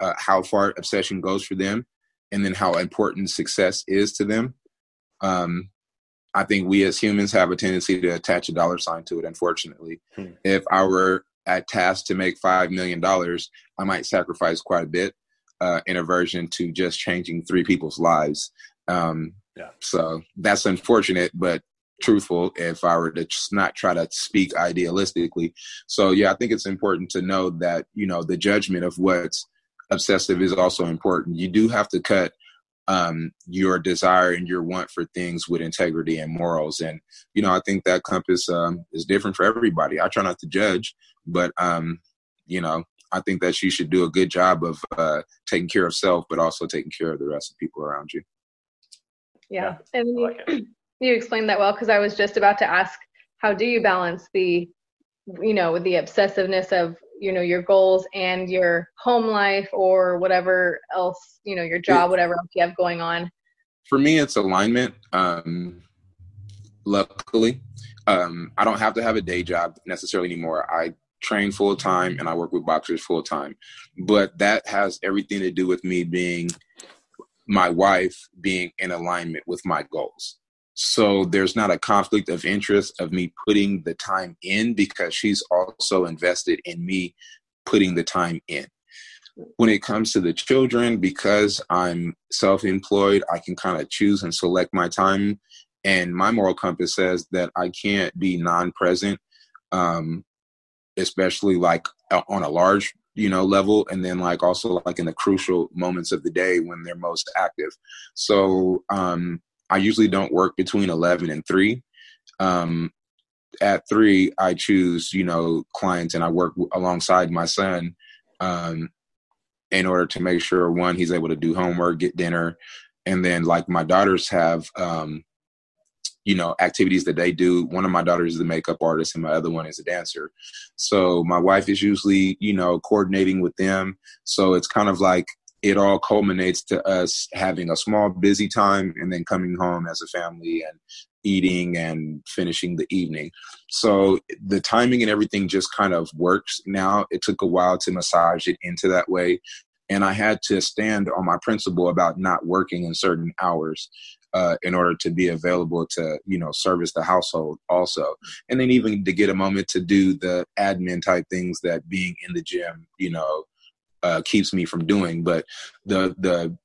uh, how far obsession goes for them, and then how important success is to them. Um, I think we as humans have a tendency to attach a dollar sign to it. Unfortunately, hmm. if I were at task to make five million dollars, I might sacrifice quite a bit uh, in aversion to just changing three people's lives. Um, yeah. So that's unfortunate, but truthful if I were to not try to speak idealistically. So yeah, I think it's important to know that you know the judgment of what's obsessive is also important. You do have to cut um, your desire and your want for things with integrity and morals, and you know I think that compass um, is different for everybody. I try not to judge, but um, you know I think that you should do a good job of uh, taking care of self, but also taking care of the rest of people around you. Yeah, yeah. and like you explained that well because I was just about to ask, how do you balance the, you know, the obsessiveness of you know your goals and your home life or whatever else you know your job, whatever else you have going on. For me, it's alignment. Um, luckily, um, I don't have to have a day job necessarily anymore. I train full time and I work with boxers full time, but that has everything to do with me being my wife being in alignment with my goals. So there's not a conflict of interest of me putting the time in because she's also invested in me putting the time in. When it comes to the children, because I'm self employed, I can kind of choose and select my time. And my moral compass says that I can't be non present, um, especially like on a large you know level and then like also like in the crucial moments of the day when they're most active so um I usually don't work between 11 and 3. Um, at 3, I choose, you know, clients and I work alongside my son um, in order to make sure one, he's able to do homework, get dinner, and then like my daughters have um, you know activities that they do. One of my daughters is a makeup artist and my other one is a dancer. So my wife is usually you know coordinating with them. So it's kind of like it all culminates to us having a small busy time and then coming home as a family and eating and finishing the evening. So the timing and everything just kind of works now. It took a while to massage it into that way. And i had to stand on my principle about not working in certain hours uh, in order to be available to you know service the household also. And then even to get a moment to do the admin type things that being in the gym you know uh, keeps me from doing but the the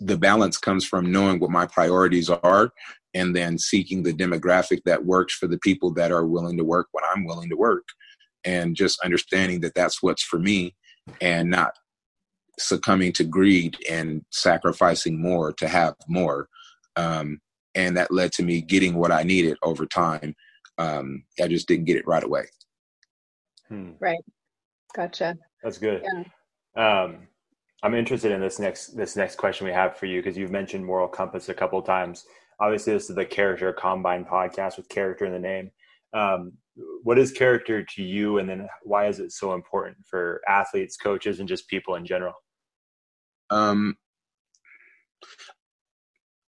the balance comes from knowing what my priorities are and then seeking the demographic that works for the people that are willing to work when I'm willing to work and just understanding that that's what's for me and not succumbing to greed and sacrificing more to have more um, and that led to me getting what I needed over time. Um, I just didn't get it right away. Hmm. Right. Gotcha. That's good. Yeah. Um, I'm interested in this next this next question we have for you because you've mentioned moral compass a couple times. Obviously, this is the Character Combine podcast with character in the name. Um, what is character to you, and then why is it so important for athletes, coaches, and just people in general? Um,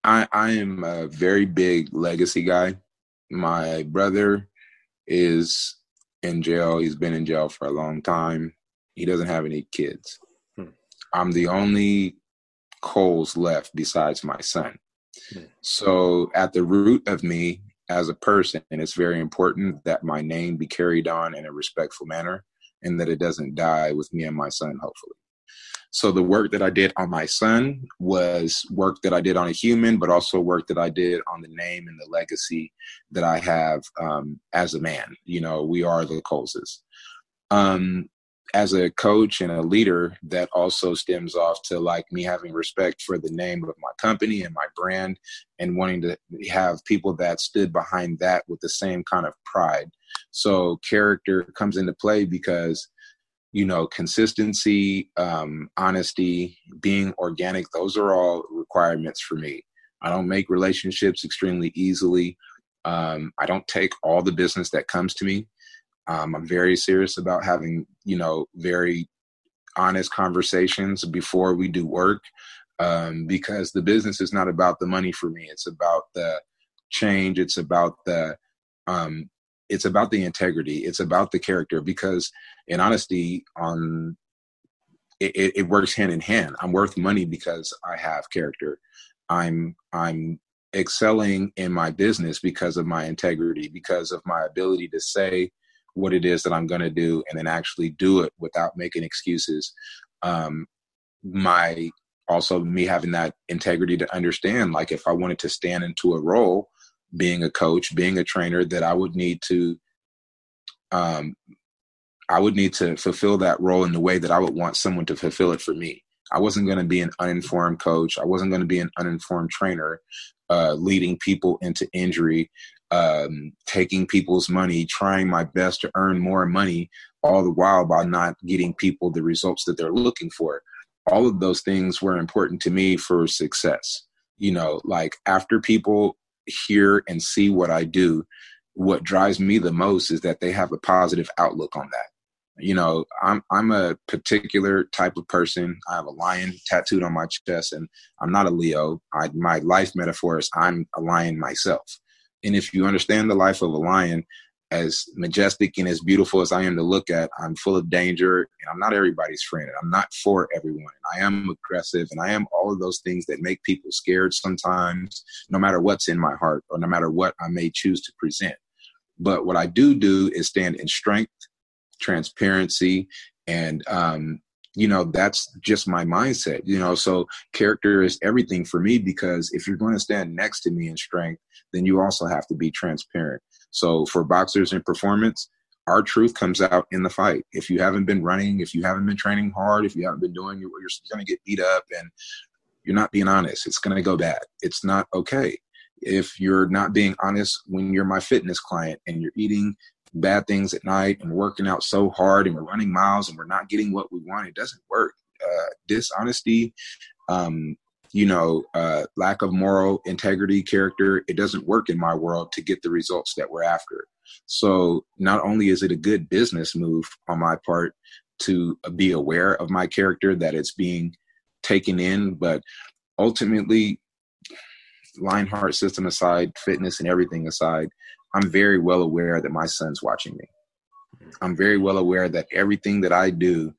I, I am a very big legacy guy. My brother is in jail. He's been in jail for a long time. He doesn't have any kids. Hmm. I'm the only Coles left besides my son. Hmm. So, at the root of me as a person, and it's very important that my name be carried on in a respectful manner and that it doesn't die with me and my son, hopefully. So the work that I did on my son was work that I did on a human, but also work that I did on the name and the legacy that I have um, as a man. You know, we are the Coleses. Um, as a coach and a leader, that also stems off to like me having respect for the name of my company and my brand and wanting to have people that stood behind that with the same kind of pride. So character comes into play because you know consistency um, honesty being organic those are all requirements for me. I don't make relationships extremely easily. Um, i don't take all the business that comes to me um, i'm very serious about having you know very honest conversations before we do work um, because the business is not about the money for me. It's about the change. It's about the um, it's about the integrity. It's about the character because in honesty on it, it, works hand in hand. I'm worth money because i have character. I'm i'm excelling in my business because of my integrity because of my ability to say what it is that i'm going to do and then actually do it without making excuses um my also me having that integrity to understand like if i wanted to stand into a role being a coach, being a trainer, that I would need to um, I would need to fulfill that role in the way that I would want someone to fulfill it for me. I wasn't going to be an uninformed coach. I wasn't going to be an uninformed trainer, uh, leading people into injury, um, taking people's money, trying my best to earn more money, all the while by not getting people the results that they're looking for. All of those things were important to me for success. You know, like after people hear and see what I do, what drives me the most is that they have a positive outlook on that. You know, I'm I'm a particular type of person. I have a lion tattooed on my chest, and I'm not a Leo. I, my life metaphor is I'm a lion myself. And if you understand the life of a lion, as majestic and as beautiful as I am to look at, I'm full of danger and I'm not everybody's friend. I'm not for everyone. I am aggressive and I am all of those things that make people scared sometimes, no matter what's in my heart or no matter what I may choose to present. But what I do do is stand in strength, transparency, and um, you know that's just my mindset you know so character is everything for me because if you're going to stand next to me in strength then you also have to be transparent so for boxers in performance, our truth comes out in the fight. If you haven't been running, if you haven't been training hard, if you haven't been doing, you're, you're going to get beat up and you're not being honest. It's going to go bad. It's not okay. If you're not being honest when you're my fitness client and you're eating bad things at night and working out so hard and we're running miles and we're not getting what we want, it doesn't work. Uh, dishonesty um, you know, uh, lack of moral integrity, character, it doesn't work in my world to get the results that we're after. So not only is it a good business move on my part to be aware of my character, that it's being taken in, but ultimately, Lionheart system aside, fitness and everything aside, I'm very well aware that my son's watching me. Mm-hmm. I'm very well aware that everything that I do,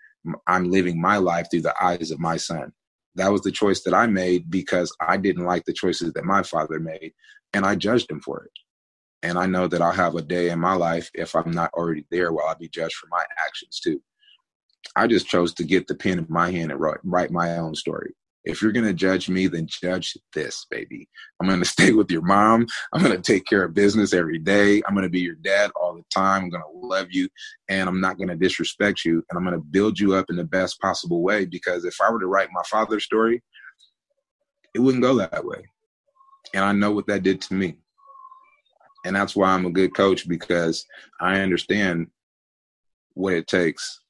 I'm living my life through the eyes of my son that was the choice that I made because I didn't like the choices that my father made, and I judged him for it. And I know that I'll have a day in my life if I'm not already there where I'll be judged for my actions too. I just chose to get the pen in my hand and write, write my own story. If you're going to judge me, then judge this, baby. I'm going to stay with your mom. I'm going to take care of business every day. I'm going to be your dad all the time. I'm going to love you and I'm not going to disrespect you. And I'm going to build you up in the best possible way because if I were to write my father's story, it wouldn't go that way. And I know what that did to me. And that's why I'm a good coach because I understand what it takes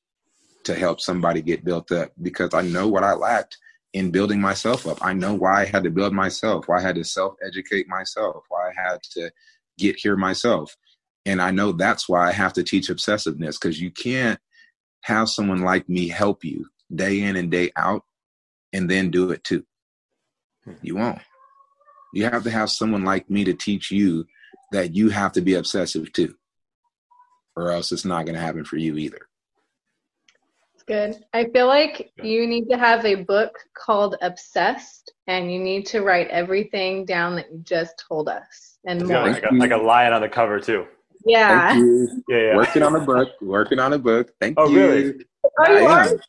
to help somebody get built up because I know what I lacked in building myself up. I know why I had to build myself, why I had to self educate myself, why I had to get here myself. And I know that's why I have to teach obsessiveness because you can't have someone like me help you day in and day out and then do it too. Hmm. You won't. You have to have someone like me to teach you that you have to be obsessive too, or else it's not going to happen for you either good. I feel like you need to have a book called Obsessed, and you need to write everything down that you just told us and more. Like a, like a, lion on the cover too. Yeah. Yeah, yeah. Working on a book. Working on a book. Thank oh, you. really? Oh, I, am.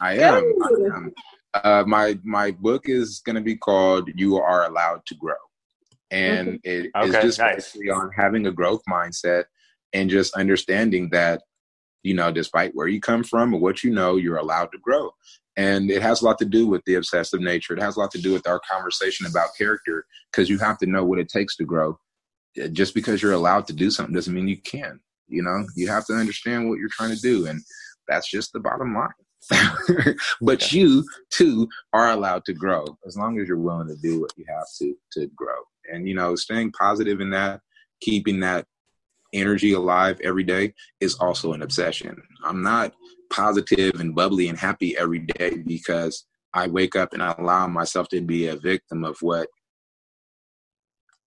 I am. I am. Uh, my my book is going to be called "You Are Allowed to Grow," and mm-hmm. it okay, is just nice. basically on having a growth mindset and just understanding that you know, despite where you come from or what you know, you're allowed to grow. And it has a lot to do with the obsessive nature. It has a lot to do with our conversation about character because you have to know what it takes to grow. Uh, just because you're allowed to do something doesn't mean you can. You know, you have to understand what you're trying to do. And that's just the bottom line. but you too are allowed to grow as long as you're willing to do what you have to to grow. And you know, staying positive in that, keeping that energy alive every day is also an obsession. I'm not positive and bubbly and happy every day because I wake up and I allow myself to be a victim of what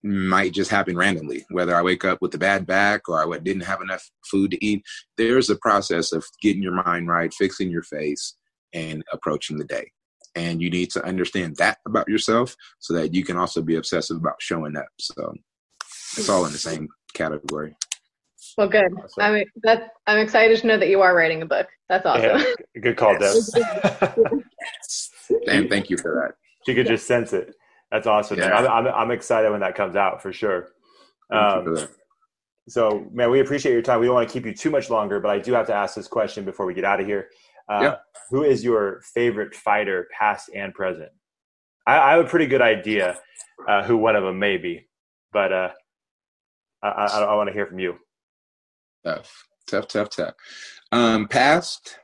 might just happen randomly. Whether I wake up with a bad back or I didn't have enough food to eat, there's a process of getting your mind right, fixing your face, and approaching the day. And you need to understand that about yourself so that you can also be obsessive about showing up. So it's all in the same category. Well, good. Awesome. I'm that I'm excited to know that you are writing a book. That's awesome. Yeah, good call, Deb. and thank you for that. She could just sense it. That's awesome. Yeah. I'm, I'm, I'm excited when that comes out for sure. Um, for so, man, we appreciate your time. We don't want to keep you too much longer, but I do have to ask this question before we get out of here. Uh, yeah. Who is your favorite fighter, past and present? I, I have a pretty good idea uh, who one of them may be, but uh, I, I, I want to hear from you. Tough, tough, tough, tough. Um, past,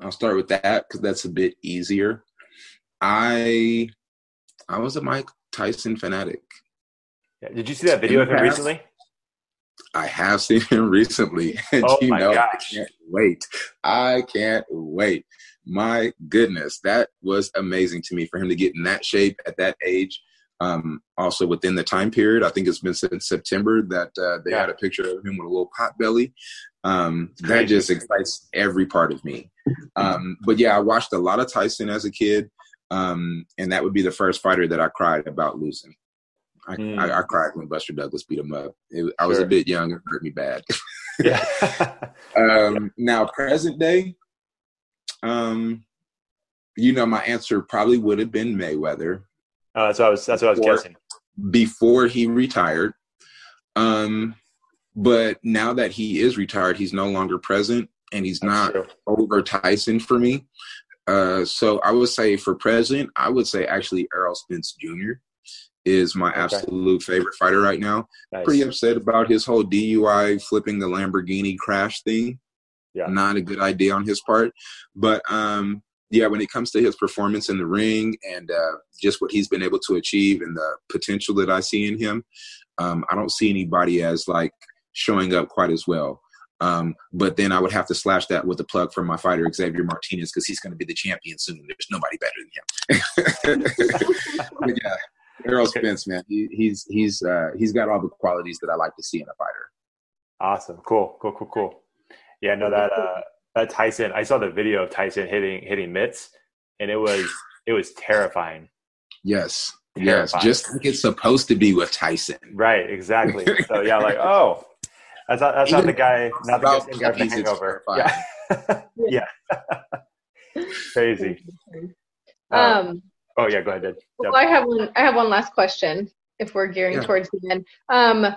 I'll start with that because that's a bit easier. I I was a Mike Tyson fanatic. Yeah. Did you see that video of him recently? I have seen him recently. And oh you my know, gosh. I can't wait. I can't wait. My goodness, that was amazing to me for him to get in that shape at that age um, also within the time period. I think it's been since September that uh, they yeah. had a picture of him with a little pot belly. Um, that just excites every part of me. Um, but yeah, I watched a lot of Tyson as a kid, um, and that would be the first fighter that I cried about losing. I, mm. I, I cried when Buster Douglas beat him up. It, I was a bit young; it hurt me bad. yeah. Um, now, present day, um, you know, my answer probably would have been Mayweather. Oh, that's what I was. That's what I was before, guessing. Before he retired, um, but now that he is retired, he's no longer present, and he's that's not true. over Tyson for me. Uh, so I would say for president, I would say actually Errol Spence Jr. is my okay. absolute favorite fighter right now. Nice. Pretty upset about his whole DUI flipping the Lamborghini crash thing. Yeah. Not a good idea on his part. But um, yeah, when it comes to his performance in the ring and uh, just what he's been able to achieve and the potential that I see in him, um, I don't see anybody as like showing up quite as well. Um, but then I would have to slash that with a plug for my fighter Xavier Martinez because he's going to be the champion soon. There's nobody better than him. yeah, Errol Spence, man, he, he's he's uh, he's got all the qualities that I like to see in a fighter. Awesome, cool, cool, cool, cool. Yeah, no, that uh, that Tyson. I saw the video of Tyson hitting hitting mitts, and it was it was terrifying. Yes, terrifying. yes, just like it's supposed to be with Tyson. Right, exactly. so yeah, like oh, that's not that's not the guy, not the same guy from Hangover. Yeah, yeah, crazy. Um, um, oh yeah, go ahead. Deb. Well, I have one. I have one last question. If we're gearing yeah. towards the end, um,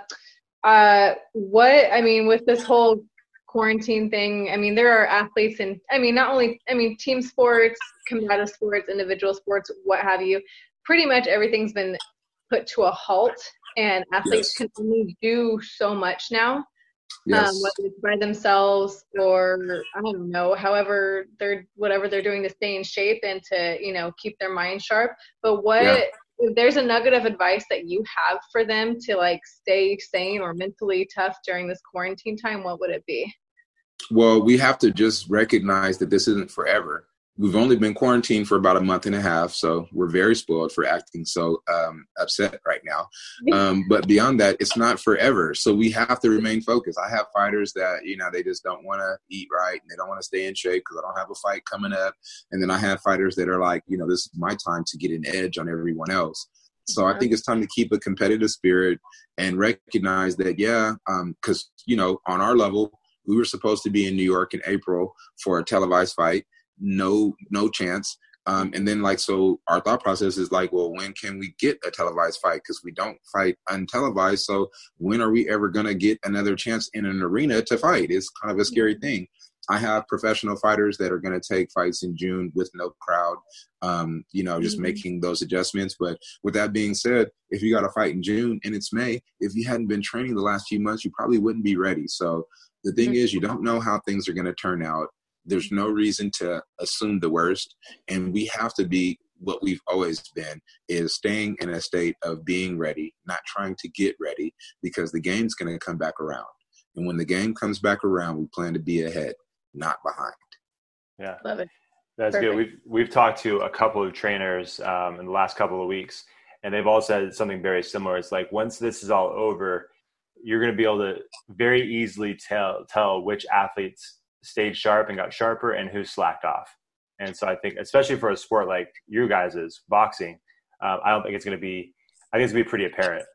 uh, what I mean with this whole quarantine thing, I mean there are athletes and I mean not only I mean team sports, combative sports, individual sports, what have you. Pretty much everything's been put to a halt, and athletes yes. can only do so much now. Um, yes. Um, whether it's by themselves or I don't know, however they're whatever they're doing to stay in shape and to you know keep their mind sharp. But what yeah. There's a nugget of advice that you have for them to like stay sane or mentally tough during this quarantine time? What would it be? Well, we have to just recognize that this isn't forever we've only been quarantined for about a month and a half, so we're very spoiled for acting so um, upset right now. Um, but beyond that, it's not forever, so we have to remain focused. I have fighters that you know they just don't want to eat right and they don't want to stay in shape because I don't have a fight coming up, and then I have fighters that are like, you know, this is my time to get an edge on everyone else. So I think it's time to keep a competitive spirit and recognize that, yeah, because um, you know, on our level, we were supposed to be in New York in April for a televised fight no no chance. Um, and then like so our thought process is like well when can we get a televised fight? Because we don't fight untelevised. So when are we ever going to get another chance in an arena to fight? It's kind of a scary thing. I have professional fighters that are going to take fights in june with no crowd um, you know just mm-hmm. making those adjustments. But with that being said if you got a fight in june and it's may if you hadn't been training the last few months you probably wouldn't be ready. So the thing mm-hmm. is you don't know how things are going to turn out there's no reason to assume the worst. And we have to be what we've always been is staying in a state of being ready not trying to get ready because the game's going to come back around. And when the game comes back around we plan to be ahead not behind. Yeah. Love it. That's Perfect. good we've we've talked to a couple of trainers um, in the last couple of weeks and they've all said something very similar. It's like once this is all over you're going to be able to very easily tell tell which athletes stayed sharp and got sharper and who slacked off. And so I think, especially for a sport like you guys' boxing, uh, I don't think it's going to be. I think it's going to be pretty apparent.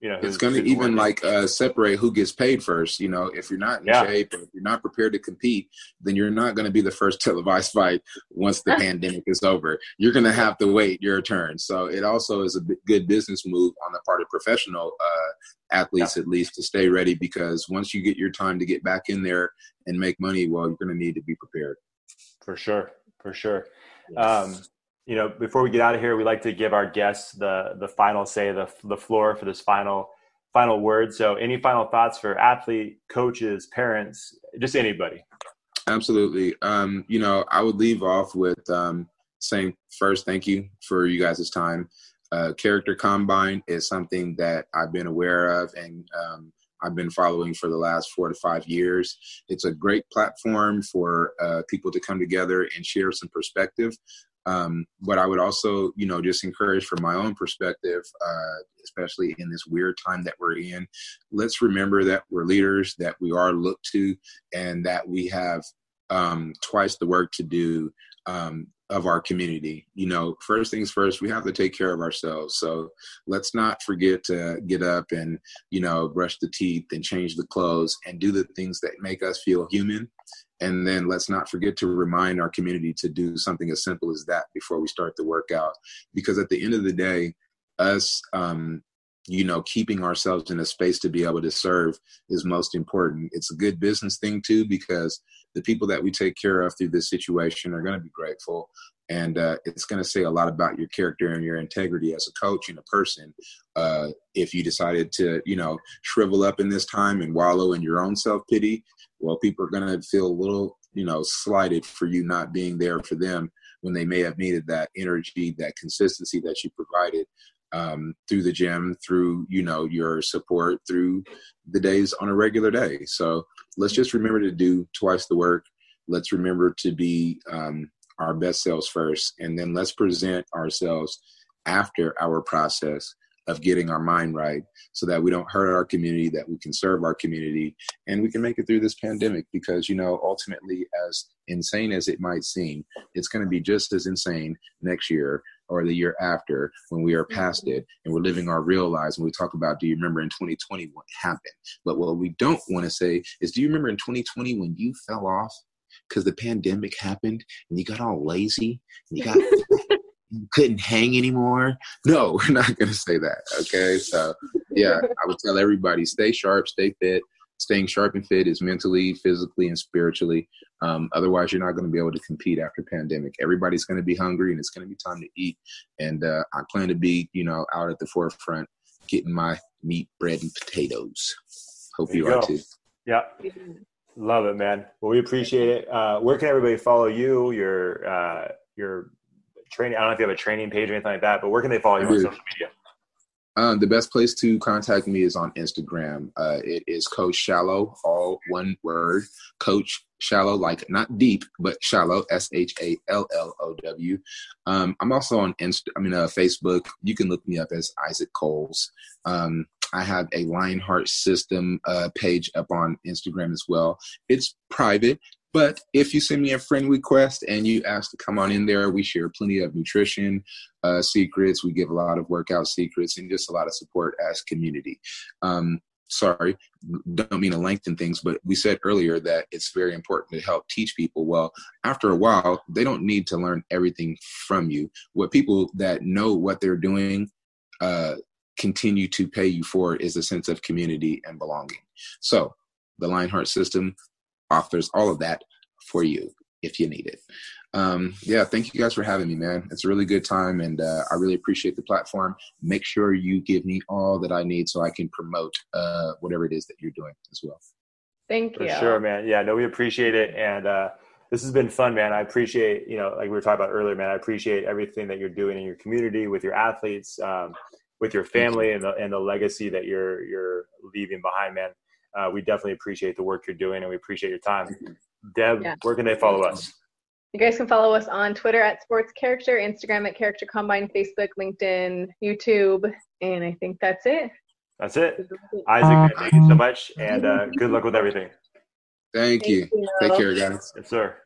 You know, it's going to even like uh, separate who gets paid first. You know, if you're not in yeah. shape, if you're not prepared to compete, then you're not going to be the first televised fight once the pandemic is over. You're going to have to wait your turn. So it also is a good business move on the part of professional uh, athletes, yeah. at least, to stay ready because once you get your time to get back in there and make money, well, you're going to need to be prepared. For sure, for sure. Yes. Um, you know, before we get out of here, we like to give our guests the the final say, the the floor for this final final word. So, any final thoughts for athlete, coaches, parents, just anybody? Absolutely. Um, you know, I would leave off with um, saying first, thank you for you guys' time. Uh, Character Combine is something that I've been aware of and um, I've been following for the last four to five years. It's a great platform for uh, people to come together and share some perspective. Um, but I would also, you know, just encourage from my own perspective, uh, especially in this weird time that we're in, let's remember that we're leaders, that we are looked to, and that we have um, twice the work to do um, of our community. You know, first things first, we have to take care of ourselves. So let's not forget to get up and, you know, brush the teeth and change the clothes and do the things that make us feel human. And then let's not forget to remind our community to do something as simple as that before we start the workout. Because at the end of the day, us um, you know keeping ourselves in a space to be able to serve is most important. It's a good business thing too because the people that we take care of through this situation are going to be grateful and uh, it's going to say a lot about your character and your integrity as a coach and a person uh, if you decided to you know shrivel up in this time and wallow in your own self-pity well people are going to feel a little you know slighted for you not being there for them when they may have needed that energy, that consistency that you provided um, through the gym, through you know your support, through the days on a regular day. So let's just remember to do twice the work. Let's remember to be um, our best selves first, and then let's present ourselves after our process of getting our mind right so that we don't hurt our community that we can serve our community and we can make it through this pandemic because you know ultimately as insane as it might seem it's going to be just as insane next year or the year after when we are mm-hmm. past it and we're living our real lives and we talk about do you remember in 2020 what happened but what we don't want to say is do you remember in 2020 when you fell off because the pandemic happened and you got all lazy and you got couldn't hang anymore. No, we're not going to say that. Okay. So, yeah, I would tell everybody stay sharp, stay fit. Staying sharp and fit is mentally, physically, and spiritually. Um, otherwise, you're not going to be able to compete after pandemic. Everybody's going to be hungry, and it's going to be time to eat. And uh, I plan to be, you know, out at the forefront, getting my meat, bread, and potatoes. Hope you, you are too. Yeah. Love it, man. Well, we appreciate it. Uh, where can everybody follow you? Your uh, your training? I don't know if you have a training page or anything like that, but where can they follow you on social media? Um, the best place to contact me is on Instagram. Uh, it is Coach Shallow, all one word. Coach Shallow, like not deep, but shallow. S H A L L O W. Um, I'm also on Insta. I mean, uh, Facebook. You can look me up as Isaac Coles. Um, I have a Lionheart System uh, page up on Instagram as well. It's private, but if you send me a friend request and you ask to come on in there, we share plenty of nutrition uh, secrets. We give a lot of workout secrets and just a lot of support as community. Um, sorry, don't mean to lengthen things, but we said earlier that it's very important to help teach people. Well, after a while, they don't need to learn everything from you. What people that know what they're doing uh, continue to pay you for is a sense of community and belonging. So the Lionheart system offers all of that for you if you need it. Um, yeah, thank you guys for having me, man. It's a really good time, and uh, I really appreciate the platform. Make sure you give me all that I need so I can promote uh, whatever it is that you're doing as well. Thank you. For sure, man. Yeah, no, we appreciate it, and uh, this has been fun, man. I appreciate, you know, like we were talking about earlier, man. I appreciate everything that you're doing in your community with your athletes, um, with your family, and the and the legacy that you're you're leaving behind, man uh, we definitely appreciate the work you're doing and we appreciate your time. Deb, yeah. where can they follow us? You guys can follow us on Twitter at Sports Character, Instagram at Character Combine, Facebook, LinkedIn, YouTube, and I think that's it. That's it. Isaac, thank you so much, and uh, good luck with everything. Thank, thank you. you. Take care, guys. Yes, sir.